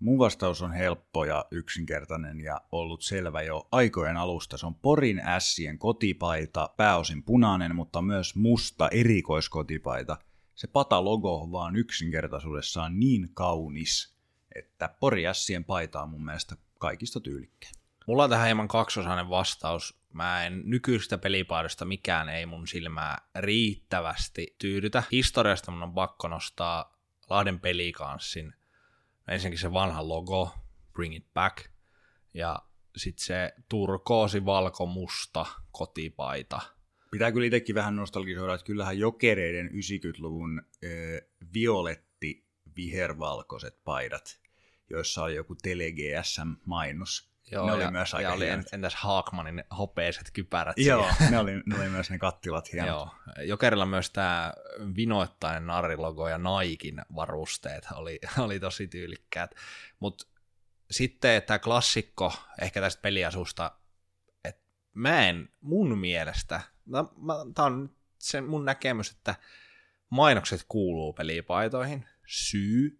Mun vastaus on helppo ja yksinkertainen ja ollut selvä jo aikojen alusta. Se on Porin ässien kotipaita, pääosin punainen, mutta myös musta erikoiskotipaita. Se pata-logo on vaan yksinkertaisuudessaan niin kaunis, että Pori ässien paita on mun mielestä kaikista tyylikkäin. Mulla on tähän hieman kaksosainen vastaus. Mä en nykyistä pelipaidosta mikään ei mun silmää riittävästi tyydytä. Historiasta mun on pakko nostaa Lahden pelikanssin. Ensinnäkin se vanha logo, Bring It Back, ja sitten se turkoosi valkomusta kotipaita. Pitää kyllä itsekin vähän nostalgisoida, että kyllähän jokereiden 90-luvun äh, violetti vihervalkoiset paidat, joissa oli joku Tele GSM-mainos, Joo, ne oli ja, myös aika ja oli entäs Haakmanin hopeiset kypärät. Joo, ne oli, ne oli myös ne kattilat hienot. Joo, Jokerilla myös tämä vinoittainen narilogo ja Naikin varusteet oli, oli tosi tyylikkäät. Mutta sitten tämä klassikko ehkä tästä peliasusta, että mä en mun mielestä, tämä on se mun näkemys, että mainokset kuuluu pelipaitoihin. Syy.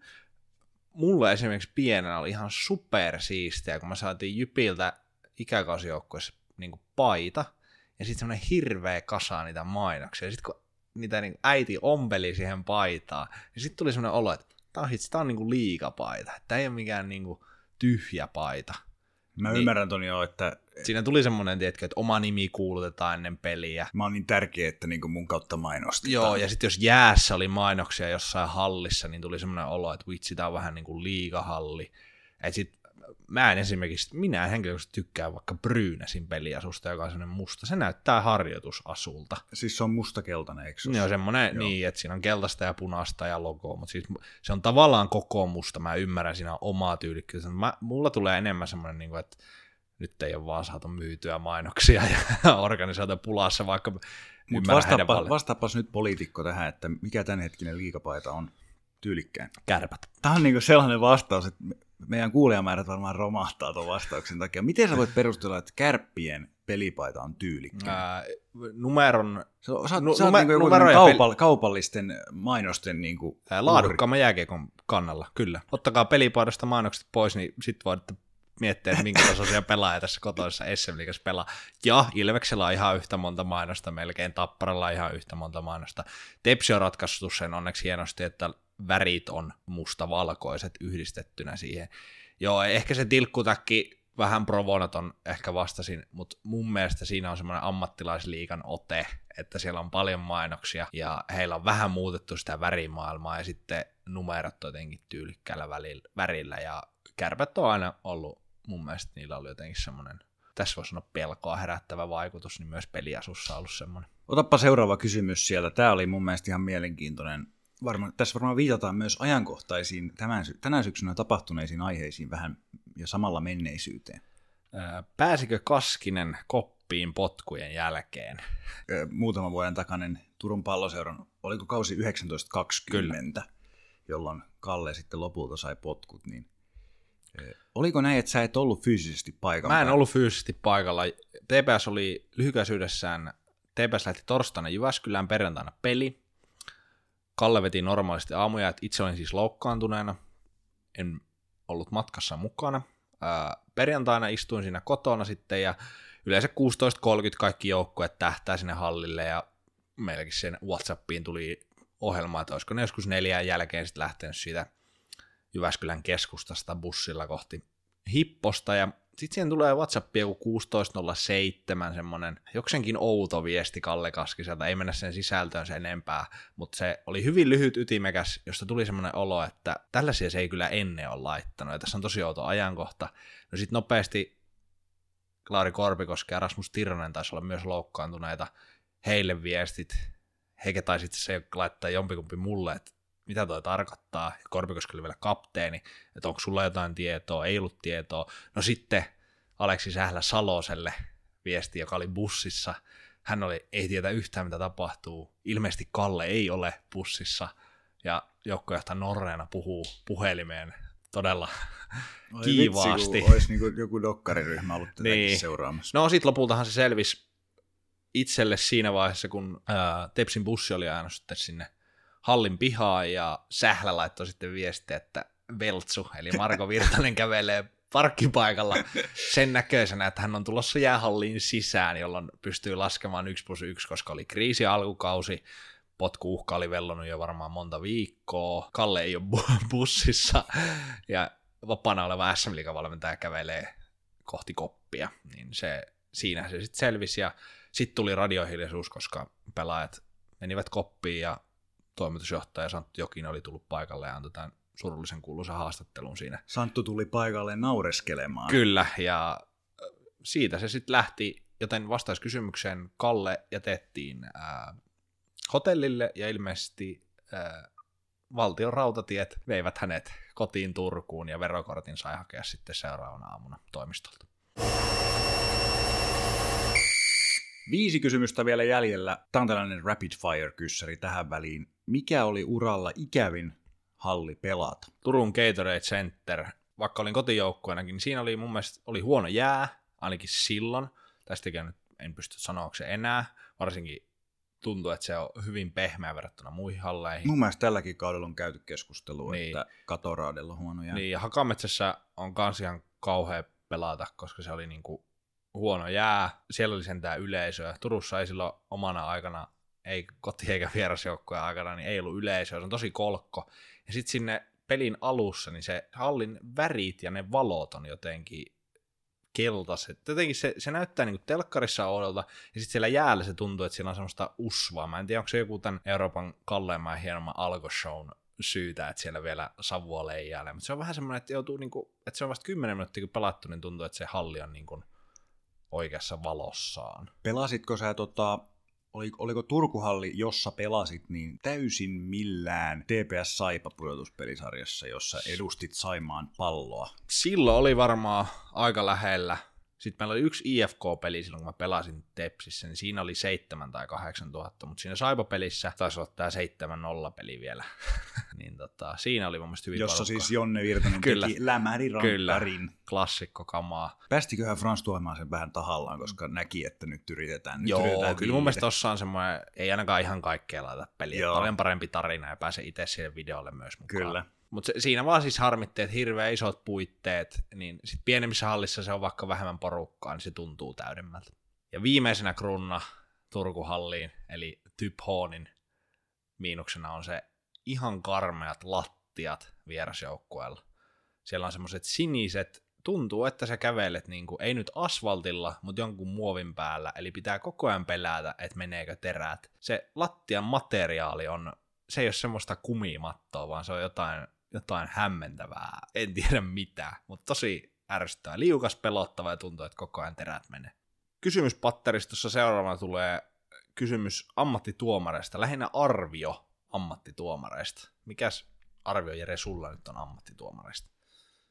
Mulle esimerkiksi pienenä oli ihan supersiistiä, kun me saatiin Jypiltä ikäkausijoukkueessa niin paita, ja sitten semmoinen hirveä kasa niitä mainoksia. Ja sitten kun niitä niin äiti ompeli siihen paitaan, niin sitten tuli semmoinen olo, että tämä on, on niin liikapaita. Tämä ei ole mikään niin tyhjä paita. Mä niin, ymmärrän ton jo, että... Siinä tuli semmoinen, tiedätkö, että oma nimi kuulutetaan ennen peliä. Mä oon niin tärkeä, että niin mun kautta mainostetaan. Joo, ja sitten jos jäässä oli mainoksia jossain hallissa, niin tuli semmoinen olo, että vitsi, tää on vähän niin kuin liikahalli. Et sit mä en esimerkiksi, minä en henkilökohtaisesti tykkää vaikka Brynäsin peliasusta, joka on semmoinen musta. Se näyttää harjoitusasulta. Siis se on mustakeltainen, eikö se? Joo, semmoinen, Joo. niin, että siinä on keltaista ja punaista ja logoa, mutta siis se on tavallaan koko musta. Mä ymmärrän siinä omaa tyylikkyyttä. Mulla tulee enemmän semmoinen, niin kuin, että nyt ei ole vaan saatu myytyä mainoksia ja organisaatio pulassa, vaikka mutta vastaapa, vastaapas nyt poliitikko tähän, että mikä tämänhetkinen liikapaita on tyylikkään. Kärpät. Tämä on niin sellainen vastaus, että meidän kuulijamäärät varmaan romahtaa tuon vastauksen takia. Miten sä voit perustella, että kärppien pelipaita on tyylikkään? numeron... Sä, sä, nu, sä oot niin joku kaupall, peli... kaupallisten mainosten... Niin kuin, laadukkaamman jääkiekon kannalla, kyllä. Ottakaa pelipaidasta mainokset pois, niin sit voitte miettiä, että minkä tasoisia pelaajia tässä kotoisessa SM Liigassa pelaa. Ja Ilveksellä on ihan yhtä monta mainosta, melkein Tapparalla on ihan yhtä monta mainosta. Tepsi on ratkaissut sen onneksi hienosti, että värit on mustavalkoiset yhdistettynä siihen. Joo, ehkä se tilkkutakki vähän provonaton ehkä vastasin, mutta mun mielestä siinä on semmoinen ammattilaisliikan ote, että siellä on paljon mainoksia ja heillä on vähän muutettu sitä värimaailmaa ja sitten numerot jotenkin tyylikkäällä värillä ja kärpät on aina ollut, mun mielestä niillä oli jotenkin semmoinen, tässä voisi sanoa pelkoa herättävä vaikutus, niin myös peliasussa on ollut semmoinen. Otappa seuraava kysymys sieltä. Tämä oli mun mielestä ihan mielenkiintoinen varma, tässä varmaan viitataan myös ajankohtaisiin tämän, tänä syksynä tapahtuneisiin aiheisiin vähän ja samalla menneisyyteen. Pääsikö Kaskinen koppiin potkujen jälkeen? Muutaman vuoden takainen Turun palloseuran, oliko kausi 1920, Kyllä. jolloin Kalle sitten lopulta sai potkut, niin Oliko näin, että sä et ollut fyysisesti paikalla? Mä en ollut fyysisesti paikalla. TPS oli lyhykäisyydessään, TPS lähti torstaina Jyväskylään perjantaina peli. Kalle veti normaalisti aamuja, että itse olin siis loukkaantuneena, en ollut matkassa mukana. Ää, perjantaina istuin siinä kotona sitten ja yleensä 16.30 kaikki joukkueet tähtää sinne hallille ja meilläkin sen Whatsappiin tuli ohjelma, että olisiko ne joskus neljän jälkeen sitten lähtenyt siitä Jyväskylän keskustasta bussilla kohti Hipposta ja sitten siihen tulee WhatsApp joku 16.07 semmonen joksenkin outo viesti Kalle Kaskiselta, ei mennä sen sisältöön sen enempää, mutta se oli hyvin lyhyt ytimekäs, josta tuli semmoinen olo, että tällaisia se ei kyllä ennen ole laittanut, ja tässä on tosi outo ajankohta. No sitten nopeasti Klaari Korpikoski ja Rasmus Tironen taisi olla myös loukkaantuneita, heille viestit, heikä tai sitten se laittaa jompikumpi mulle, että mitä toi tarkoittaa, Korpikoski oli vielä kapteeni, että onko sulla jotain tietoa, ei ollut tietoa. No sitten Aleksi Sählä Saloselle viesti, joka oli bussissa. Hän oli, ei tiedä yhtään mitä tapahtuu. Ilmeisesti Kalle ei ole bussissa, ja joukkojohtaja Norreena puhuu puhelimeen todella Oi kiivaasti. Vitsi, olisi niin joku dokkariryhmä ollut niin. seuraamassa. No sitten lopultahan se selvisi itselle siinä vaiheessa, kun ää, Tepsin bussi oli ajanut sitten sinne hallin pihaa ja Sählä laittoi sitten viesti, että Veltsu, eli Marko Virtanen kävelee parkkipaikalla sen näköisenä, että hän on tulossa jäähalliin sisään, jolloin pystyy laskemaan 1 plus 1, koska oli kriisi alkukausi, potkuuhka oli vellonut jo varmaan monta viikkoa, Kalle ei ole bussissa, ja vapaana oleva SM valmentaja kävelee kohti koppia, niin se, siinä se sitten selvisi, ja sitten tuli radiohiljaisuus, koska pelaajat menivät koppiin, ja toimitusjohtaja Santtu Jokin oli tullut paikalle ja antoi tämän surullisen kuuluisen haastattelun siinä. Santtu tuli paikalle naureskelemaan. Kyllä, ja siitä se sitten lähti, joten vastauskysymykseen Kalle jätettiin ää, hotellille ja ilmeisesti ää, valtion rautatiet veivät hänet kotiin Turkuun ja verokortin sai hakea sitten seuraavana aamuna toimistolta. Viisi kysymystä vielä jäljellä. Tämä on tällainen rapid fire-kyssäri tähän väliin. Mikä oli uralla ikävin halli pelata? Turun Gatorade Center vaikka olin kotijoukkueenakin, niin siinä oli mun mielestä oli huono jää, ainakin silloin. Tästäkin nyt en pysty sanoa se enää, varsinkin tuntuu, että se on hyvin pehmeä verrattuna muihin halleihin. Mun mielestä tälläkin kaudella on käyty keskustelua, niin. että katoraadella on huono jää. Niin, ja Hakametsässä on kans ihan kauhea pelata, koska se oli niinku huono jää. Siellä oli sentään yleisöä. Turussa ei silloin omana aikana, ei koti- eikä vierasjoukkojen aikana, niin ei ollut yleisöä. Se on tosi kolkko. Ja sitten sinne pelin alussa, niin se hallin värit ja ne valot on jotenkin keltaiset. Jotenkin se, se näyttää niin kuin telkkarissa oudolta, ja sitten siellä jäällä se tuntuu, että siellä on semmoista usvaa. Mä en tiedä, onko se joku tämän Euroopan kalleimman ja hienomman alkoshown syytä, että siellä vielä savua leijailee. Mutta se on vähän semmoinen, että, joutuu, niin kuin, että se on vasta 10 minuuttia kun pelattu, niin tuntuu, että se halli on niin kuin oikeassa valossaan. Pelasitko sä tota, oli, oliko Turkuhalli, jossa pelasit, niin täysin millään TPS Saipa pudotuspelisarjassa, jossa edustit Saimaan palloa? Silloin oli varmaan aika lähellä. Sitten meillä oli yksi IFK-peli silloin, kun mä pelasin Tepsissä, niin siinä oli 7 tai 8 tuhatta, mutta siinä Saipa-pelissä taisi olla tämä 7-0-peli vielä. niin tota, siinä oli mun mielestä hyvin Jossa porukkaa. siis Jonne Virtanen Kyllä. teki klassikko kamaa. Päästiköhän Frans tuomaan sen vähän tahallaan, koska näki, että nyt yritetään. Nyt Joo, yritetään kyllä mun mielestä tossa on semmoinen, ei ainakaan ihan kaikkea laita peliä. Paljon parempi tarina ja pääsee itse siihen videolle myös mukaan. Kyllä. Mutta siinä vaan siis harmitti, että hirveän isot puitteet, niin sit pienemmissä hallissa se on vaikka vähemmän porukkaa, niin se tuntuu täydemmältä. Ja viimeisenä krunna Turkuhalliin, eli Typhoonin miinuksena on se ihan karmeat lattiat vierasjoukkueella. Siellä on semmoiset siniset, tuntuu, että sä kävelet niin kuin, ei nyt asfaltilla, mutta jonkun muovin päällä, eli pitää koko ajan pelätä, että meneekö terät. Se lattian materiaali on, se ei ole semmoista kumimattoa, vaan se on jotain, jotain hämmentävää, en tiedä mitä, mutta tosi ärsyttävää, liukas, pelottava ja tuntuu, että koko ajan terät menee. Kysymyspatteristossa seuraavana tulee kysymys ammattituomareista, lähinnä arvio ammattituomareista. Mikäs arvio Jere sulla nyt on ammattituomareista?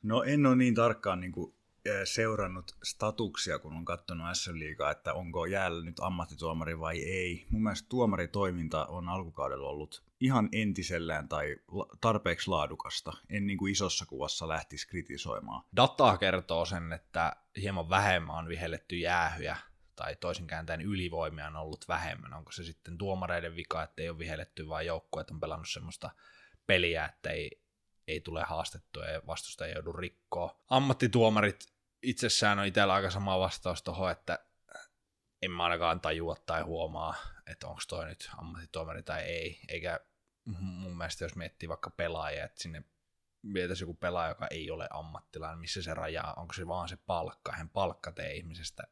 No en ole niin tarkkaan niin kuin, seurannut statuksia, kun on katsonut SM Liigaa, että onko jäällä nyt ammattituomari vai ei. Mun mielestä tuomaritoiminta on alkukaudella ollut ihan entisellään tai tarpeeksi laadukasta. En niin kuin isossa kuvassa lähtisi kritisoimaan. Data kertoo sen, että hieman vähemmän on vihelletty jäähyjä, tai toisin kääntäen ylivoimia on ollut vähemmän. Onko se sitten tuomareiden vika, että ei ole vihelletty, vai joukkueet on pelannut semmoista peliä, että ei, ei tule haastettua ja vastustaja joudu rikkoa. Ammattituomarit itsessään on itsellä aika sama vastaus tuohon, että en mä ainakaan tajua tai huomaa, että onko toi nyt ammattituomari tai ei, eikä mun mielestä jos miettii vaikka pelaajia, että sinne vietäisi joku pelaaja, joka ei ole ammattilainen, missä se rajaa, onko se vaan se palkka, hän palkka tee ihmisestä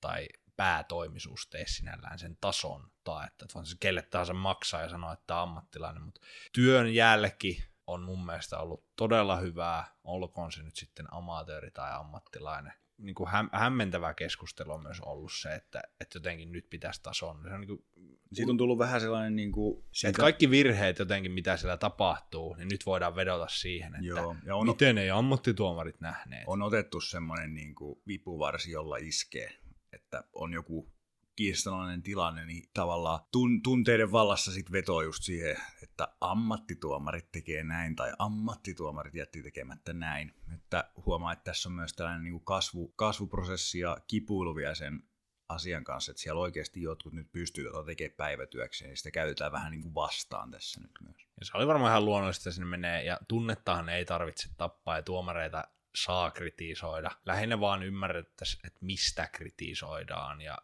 tai päätoimisuus tee sinällään sen tason, tai että vaan se kelle tahansa maksaa ja sanoo, että on ammattilainen, mutta työn jälki on mun mielestä ollut todella hyvää, olkoon se nyt sitten amatööri tai ammattilainen. Niin kuin häm- hämmentävä keskustelu on myös ollut se, että, että jotenkin nyt pitäisi tason. Se on niin kuin, Siitä on tullut vähän sellainen... Niin kuin, että kaikki virheet jotenkin, mitä siellä tapahtuu, niin nyt voidaan vedota siihen, että Joo, ja on, miten ei ammattituomarit nähneet. on otettu semmoinen niin kuin vipuvarsi, jolla iskee, että on joku kiistanalainen tilanne, niin tavallaan tun, tunteiden vallassa sit vetoo just siihen, että ammattituomarit tekee näin tai ammattituomarit jätti tekemättä näin. Että huomaa, että tässä on myös tällainen niin kuin kasvu, kasvuprosessi ja kipuilu vielä sen asian kanssa, että siellä oikeasti jotkut nyt pystyy tota tekemään päivätyökseen, ja sitä käytetään vähän niin kuin vastaan tässä nyt myös. Ja se oli varmaan ihan luonnollista, että sinne menee, ja tunnettahan ei tarvitse tappaa, ja tuomareita saa kritisoida. Lähinnä vaan ymmärrettäisiin, että mistä kritisoidaan, ja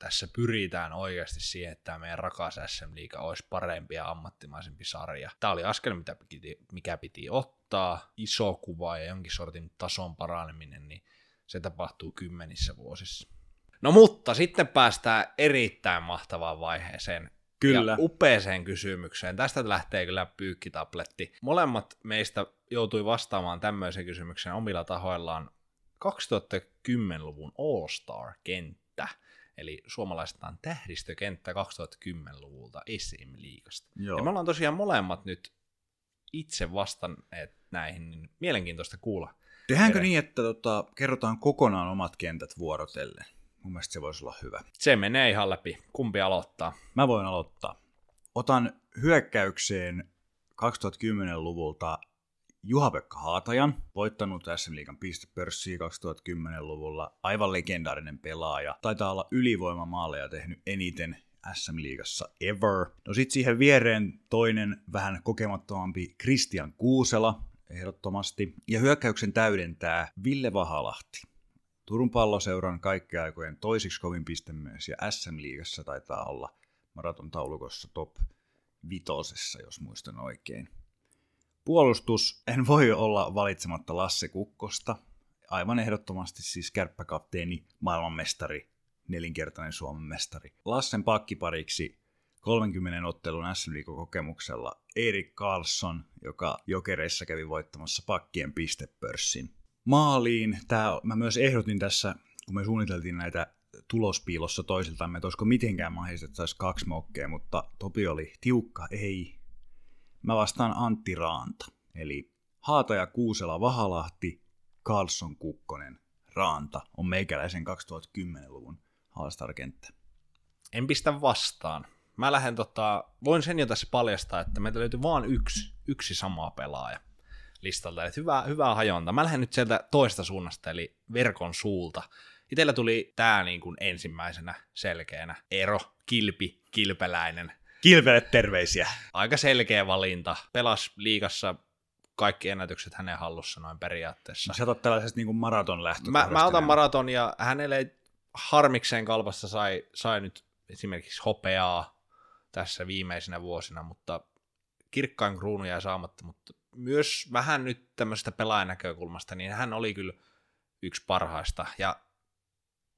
tässä pyritään oikeasti siihen, että tämä meidän rakas SM Liiga olisi parempi ja ammattimaisempi sarja. Tämä oli askel, mitä piti, mikä piti ottaa, iso kuva ja jonkin sortin tason paraneminen, niin se tapahtuu kymmenissä vuosissa. No mutta sitten päästään erittäin mahtavaan vaiheeseen, Kyllä. ja upeeseen kysymykseen. Tästä lähtee kyllä pyykkitabletti. Molemmat meistä joutui vastaamaan tämmöiseen kysymykseen omilla tahoillaan 2010-luvun All-Star-kenttä, eli suomalaistaan tähdistökenttä 2010-luvulta esim. liikasta. Joo. Ja me ollaan tosiaan molemmat nyt itse vastanneet näihin, niin mielenkiintoista kuulla. Tehdäänkö niin, että tota, kerrotaan kokonaan omat kentät vuorotellen? Mun mielestä se voisi olla hyvä. Se menee ihan läpi. Kumpi aloittaa? Mä voin aloittaa. Otan hyökkäykseen 2010-luvulta Juha-Pekka Haatajan, voittanut SM Liigan pistepörssiä 2010-luvulla, aivan legendaarinen pelaaja. Taitaa olla ylivoimamaaleja tehnyt eniten SM Liigassa ever. No sit siihen viereen toinen vähän kokemattomampi Christian Kuusela, ehdottomasti. Ja hyökkäyksen täydentää Ville Vahalahti. Turun palloseuran kaikkien aikojen toisiksi kovin pistemies ja SM-liigassa taitaa olla maraton taulukossa top vitosessa, jos muistan oikein. Puolustus, en voi olla valitsematta Lasse Kukkosta. Aivan ehdottomasti siis kärppäkapteeni, maailmanmestari, nelinkertainen Suomen mestari. Lassen pakkipariksi 30 ottelun sm kokemuksella Erik Karlsson, joka jokereissa kävi voittamassa pakkien pistepörssin. Maaliin, tää, mä myös ehdotin tässä, kun me suunniteltiin näitä tulospiilossa toisiltamme, että olisiko mitenkään mahdollista, että saisi kaksi mokkea, mutta Topi oli tiukka, ei. Mä vastaan Antti Raanta, eli Haata ja Kuusela Vahalahti, Carlson Kukkonen, Raanta on meikäläisen 2010-luvun haastarkenttä. En pistä vastaan. Mä lähden tota, voin sen jo tässä paljastaa, että meiltä löytyy vain yksi, yksi sama pelaaja listalta. Eli hyvää, hyvää hajonta. Mä lähden nyt sieltä toista suunnasta, eli verkon suulta. Itellä tuli tää niin ensimmäisenä selkeänä ero, kilpi, kilpeläinen. Kilpelle terveisiä. Aika selkeä valinta. Pelas liigassa kaikki ennätykset hänen hallussa noin periaatteessa. Sä otat tällaisesta niin maraton lähtö. Mä, mä otan maraton ja hänelle ei harmikseen kalpassa sai, sai nyt esimerkiksi hopeaa tässä viimeisinä vuosina, mutta kirkkain kruunu jäi saamatta, mutta myös vähän nyt tämmöisestä pelaajan näkökulmasta, niin hän oli kyllä yksi parhaista, ja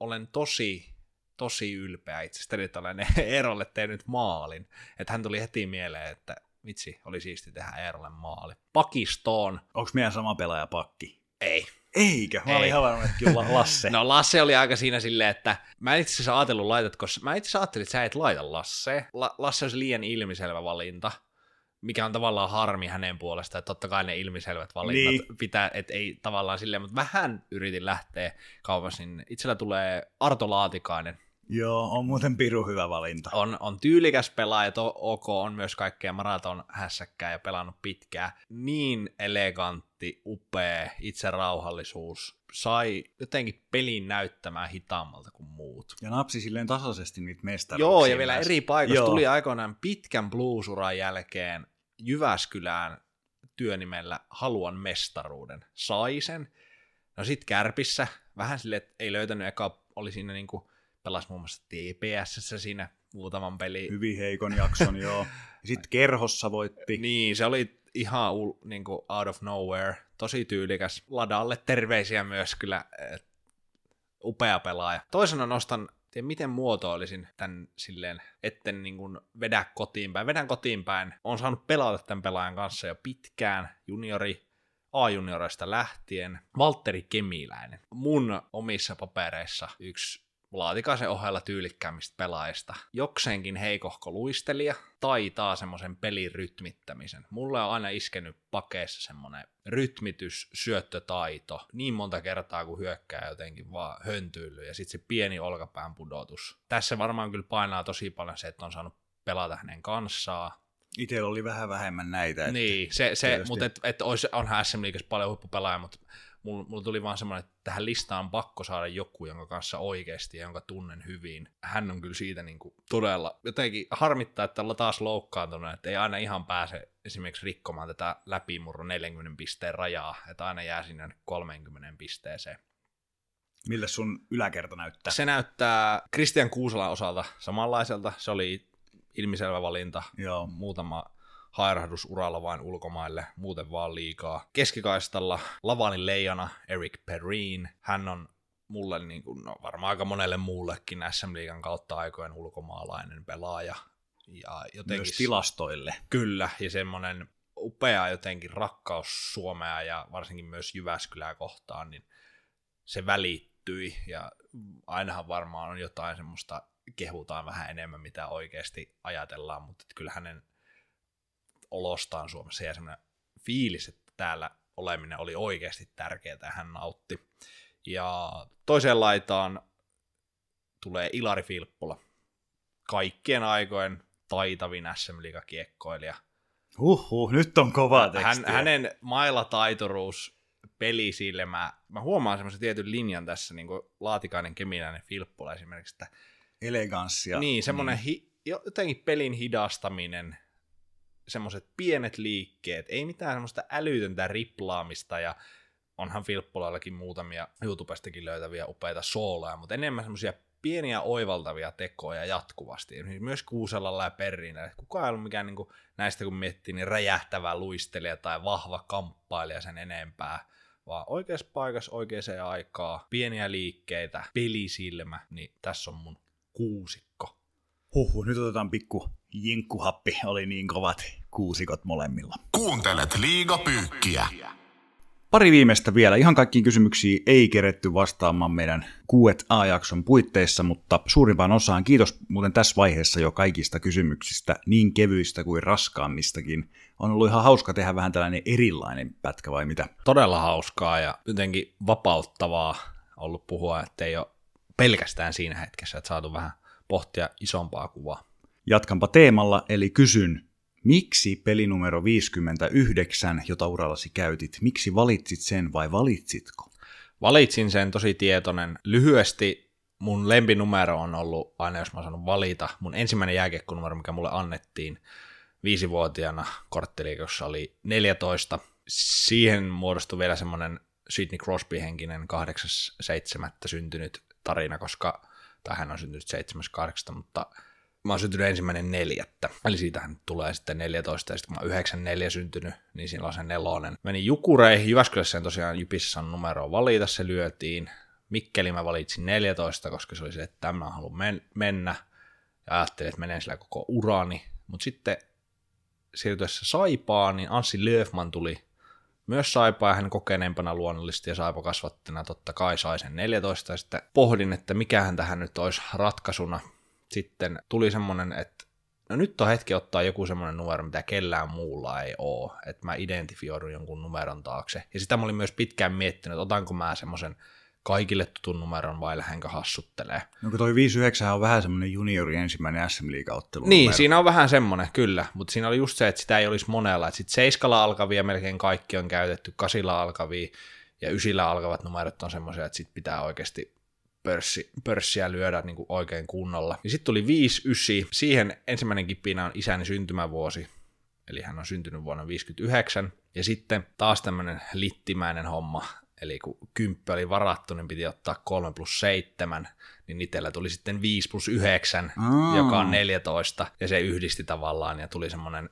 olen tosi, tosi ylpeä itsestäni, että olen Eerolle tehnyt maalin, että hän tuli heti mieleen, että vitsi, oli siisti tehdä Eerolle maali. Pakistoon. Onko meidän sama pelaaja pakki? Ei. Eikö? Mä olin havainnut, että kyllä Lasse. no Lasse oli aika siinä silleen, että mä en itse asiassa ajatellut laitatko, mä itse asiassa ajattelin, että sä et laita Lasse. La- Lasse olisi liian ilmiselvä valinta mikä on tavallaan harmi hänen puolestaan, että totta kai ne ilmiselvät valinnat niin. pitää, että ei tavallaan silleen, mutta vähän yritin lähteä kauas, niin itsellä tulee Arto Laatikainen. Joo, on muuten piru hyvä valinta. On, on tyylikäs pelaaja, to, OK, on myös kaikkea maraton hässäkkää ja pelannut pitkää. Niin elegantti, upea, itse rauhallisuus, sai jotenkin pelin näyttämään hitaammalta kuin muut. Ja napsi silleen tasaisesti niitä mestaruuksia. Joo, ja vielä eri paikoissa Joo. tuli aikoinaan pitkän bluesuran jälkeen Jyväskylään työnimellä Haluan mestaruuden. Sai sen. No sit Kärpissä, vähän sille, että ei löytänyt, eka oli siinä niinku, pelasi muun muassa TPS siinä muutaman peli. Hyvin heikon jakson, joo. Sitten Kerhossa voitti. Niin, se oli ihan niin kuin out of nowhere. Tosi tyylikäs. Ladalle terveisiä myös kyllä. Upea pelaaja. Toisena nostan tiedä, miten muotoilisin tämän silleen, etten niin kuin vedä kotiin päin. Vedän kotiin päin. Olen saanut pelata tämän pelaajan kanssa jo pitkään, juniori, A-junioreista lähtien. Valtteri Kemiläinen. Mun omissa papereissa yksi Laatikaisen ohella tyylikkäämmistä pelaajista. Jokseenkin heikohko luistelija, taitaa semmoisen pelin rytmittämisen. Mulle on aina iskenyt pakeessa semmoinen rytmitys, syöttötaito, niin monta kertaa kuin hyökkää jotenkin vaan höntyily ja sitten se pieni olkapään pudotus. Tässä varmaan kyllä painaa tosi paljon se, että on saanut pelata hänen kanssaan, Itsellä oli vähän vähemmän näitä. Että niin, se, se mutta et, et olisi, onhan SM Liigassa paljon huippupelaajia, mutta mulla, mulla tuli vaan semmoinen, että tähän listaan pakko saada joku, jonka kanssa oikeasti ja jonka tunnen hyvin. Hän on kyllä siitä niin kuin todella, jotenkin harmittaa, että ollaan taas loukkaantunut, että ei aina ihan pääse esimerkiksi rikkomaan tätä läpimurro 40 pisteen rajaa, että aina jää sinne 30 pisteeseen. Millä sun yläkerta näyttää? Se näyttää Christian Kuusalan osalta samanlaiselta. Se oli ilmiselvä valinta. Joo. Muutama hairahdus uralla vain ulkomaille, muuten vaan liikaa. Keskikaistalla Lavanin leijona Eric Perrin. Hän on mulle, niin kuin, no varmaan aika monelle muullekin SM Liigan kautta aikojen ulkomaalainen pelaaja. Ja jotenkin, Myös tilastoille. Kyllä, ja semmoinen upea jotenkin rakkaus Suomea ja varsinkin myös Jyväskylää kohtaan, niin se välittyi ja ainahan varmaan on jotain semmoista, kehutaan vähän enemmän mitä oikeasti ajatellaan, mutta kyllä hänen olostaan Suomessa ja semmoinen fiilis, että täällä oleminen oli oikeasti tärkeää ja hän nautti. Ja toiseen laitaan tulee Ilari Filppula, kaikkien aikojen taitavin SM kiekkoilija Huhhuh, nyt on kovaa tekstiä. Hän, hänen mailataituruus, pelisilmä, mä huomaan semmoisen tietyn linjan tässä, niin kuin Laatikainen, Kemiläinen, Filppula esimerkiksi, että Eleganssia. niin, semmoinen hi, jotenkin pelin hidastaminen, semmoiset pienet liikkeet, ei mitään semmoista älytöntä riplaamista ja onhan Filppulallakin muutamia YouTubestakin löytäviä upeita sooloja, mutta enemmän semmoisia pieniä oivaltavia tekoja jatkuvasti. Myös Kuuselalla ja Perrinä. Kukaan ei ollut mikään niin kuin, näistä kun miettii, niin räjähtävä luistelija tai vahva kamppailija sen enempää, vaan oikeassa paikassa oikeaan aikaan, pieniä liikkeitä, pelisilmä, niin tässä on mun kuusikko. Huhhuh, nyt otetaan pikku jinkkuhappi. Oli niin kovat kuusikot molemmilla. Kuuntelet liigapyykkiä. Pari viimeistä vielä. Ihan kaikkiin kysymyksiin ei keretty vastaamaan meidän Q&A-jakson puitteissa, mutta suurimpaan osaan kiitos muuten tässä vaiheessa jo kaikista kysymyksistä, niin kevyistä kuin raskaammistakin. On ollut ihan hauska tehdä vähän tällainen erilainen pätkä vai mitä? Todella hauskaa ja jotenkin vapauttavaa ollut puhua, että ei ole pelkästään siinä hetkessä, että saatu vähän pohtia isompaa kuvaa. Jatkanpa teemalla, eli kysyn, miksi pelinumero 59, jota urallasi käytit, miksi valitsit sen vai valitsitko? Valitsin sen tosi tietoinen. Lyhyesti mun lempinumero on ollut, aina jos mä sanon valita, mun ensimmäinen jääkiekkonumero, mikä mulle annettiin viisivuotiaana kortteliikossa oli 14. Siihen muodostui vielä semmoinen Sidney Crosby-henkinen 8.7. syntynyt tarina, koska, tai hän on syntynyt 7.8. mutta mä oon syntynyt ensimmäinen neljättä. Eli siitähän tulee sitten 14, ja sitten kun mä oon 94 syntynyt, niin siinä on se nelonen. Menin Jukureihin, Jyväskylässä en tosiaan Jypissä on numeroa valita, se lyötiin. Mikkeli mä valitsin 14, koska se oli se, että tämä haluan men- mennä. Ja ajattelin, että menen sillä koko urani. Mutta sitten siirtyessä Saipaan, niin Anssi Löfman tuli myös Saipa ja hän kokeneempana luonnollisesti ja Saipa kasvattina totta kai sai sen 14 ja sitten pohdin, että mikähän tähän nyt olisi ratkaisuna. Sitten tuli semmoinen, että no nyt on hetki ottaa joku semmoinen numero, mitä kellään muulla ei ole, että mä identifioidun jonkun numeron taakse. Ja sitä mä olin myös pitkään miettinyt, että otanko mä semmoisen kaikille tutun numeron vai lähdenkö hassuttelee. No kun toi 59 on vähän semmoinen juniori ensimmäinen SM Liiga-ottelu. Niin, numero. siinä on vähän semmoinen, kyllä, mutta siinä oli just se, että sitä ei olisi monella, että sitten seiskalla alkavia melkein kaikki on käytetty, kasilla alkavia ja ysillä alkavat numerot on semmoisia, että sitten pitää oikeasti pörssi, pörssiä lyödä niin kuin oikein kunnolla. Ja sitten tuli 5 ysi. Siihen ensimmäinen kipinä on isäni syntymävuosi, eli hän on syntynyt vuonna 59. Ja sitten taas tämmöinen littimäinen homma, eli kun kymppä oli varattu, niin piti ottaa 3 plus 7, niin itsellä tuli sitten 5 plus 9, Aa. joka on 14, ja se yhdisti tavallaan, ja tuli semmoinen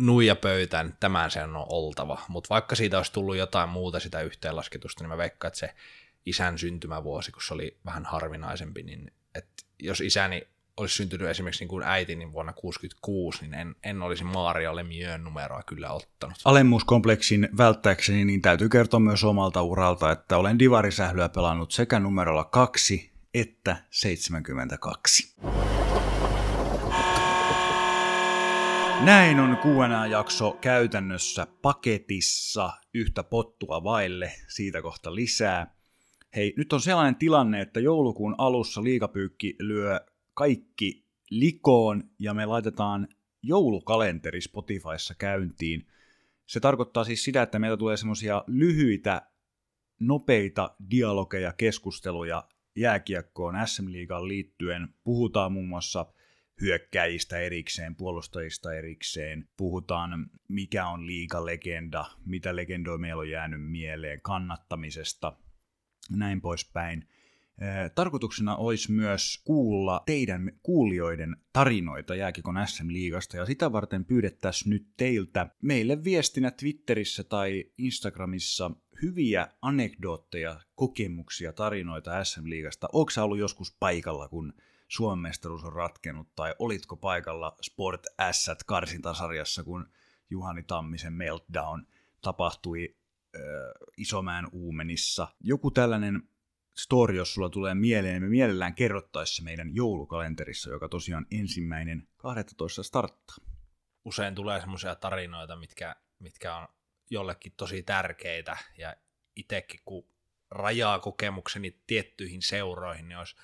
nuija pöytään, tämän sen on oltava. Mutta vaikka siitä olisi tullut jotain muuta sitä yhteenlasketusta, niin mä veikkaan, että se isän syntymävuosi, kun se oli vähän harvinaisempi, niin että jos isäni olisi syntynyt esimerkiksi niin kuin äiti niin vuonna 66, niin en, en olisi Mario Lemieux numeroa kyllä ottanut. Alemmuuskompleksin välttääkseni, niin täytyy kertoa myös omalta uralta, että olen divarisählyä pelannut sekä numerolla 2 että 72. Näin on Q&A-jakso käytännössä paketissa yhtä pottua vaille, siitä kohta lisää. Hei, nyt on sellainen tilanne, että joulukuun alussa liikapyykki lyö kaikki likoon ja me laitetaan joulukalenteri Spotifyssa käyntiin. Se tarkoittaa siis sitä, että meiltä tulee semmoisia lyhyitä, nopeita dialogeja, keskusteluja jääkiekkoon SM-liigaan liittyen. Puhutaan muun muassa hyökkäjistä erikseen, puolustajista erikseen. Puhutaan, mikä on liigalegenda, mitä legendoja meillä on jäänyt mieleen, kannattamisesta, näin poispäin. Ee, Tarkoituksena olisi myös kuulla teidän kuulijoiden tarinoita Jääkikon SM-liigasta, ja sitä varten pyydettäisiin nyt teiltä meille viestinä Twitterissä tai Instagramissa hyviä anekdootteja, kokemuksia, tarinoita SM-liigasta. Sä ollut joskus paikalla, kun Suomen mestaruus on ratkennut, tai olitko paikalla Sport S karsintasarjassa, kun Juhani Tammisen meltdown tapahtui äh, Isomäen Uumenissa. Joku tällainen story, jos sulla tulee mieleen, niin me mielellään kerrottaessa meidän joulukalenterissa, joka tosiaan ensimmäinen 12 starttaa. Usein tulee semmoisia tarinoita, mitkä, mitkä on jollekin tosi tärkeitä, ja itsekin kun rajaa kokemukseni tiettyihin seuroihin, niin olisi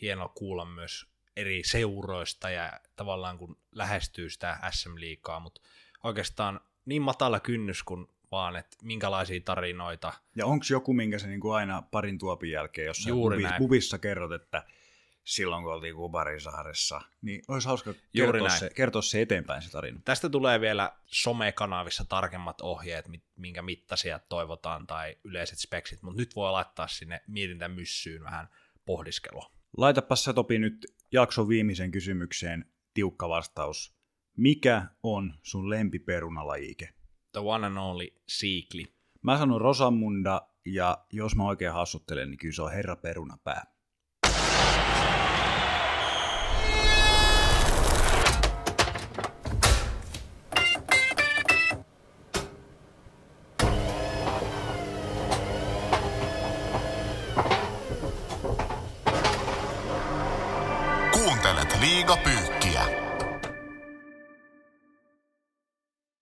hienoa kuulla myös eri seuroista ja tavallaan kun lähestyy sitä SM-liikaa, mutta oikeastaan niin matala kynnys kuin vaan, että minkälaisia tarinoita. Ja onko joku, minkä se niinku aina parin tuopin jälkeen jossain Juuri pubissa kerrot, että silloin kun oltiin Kubarisaaressa, niin olisi hauska Juuri kertoa näin. se, kertoa se eteenpäin se tarina. Tästä tulee vielä somekanavissa tarkemmat ohjeet, minkä mittaisia toivotaan tai yleiset speksit, mutta nyt voi laittaa sinne mietintämyssyyn vähän pohdiskelua. Laitapa sä Topi nyt jakson viimeisen kysymykseen tiukka vastaus. Mikä on sun lempiperunalajike? The one and only siikli. Mä sanon Rosamunda, ja jos mä oikein hassuttelen, niin kyllä se on herra perunapää.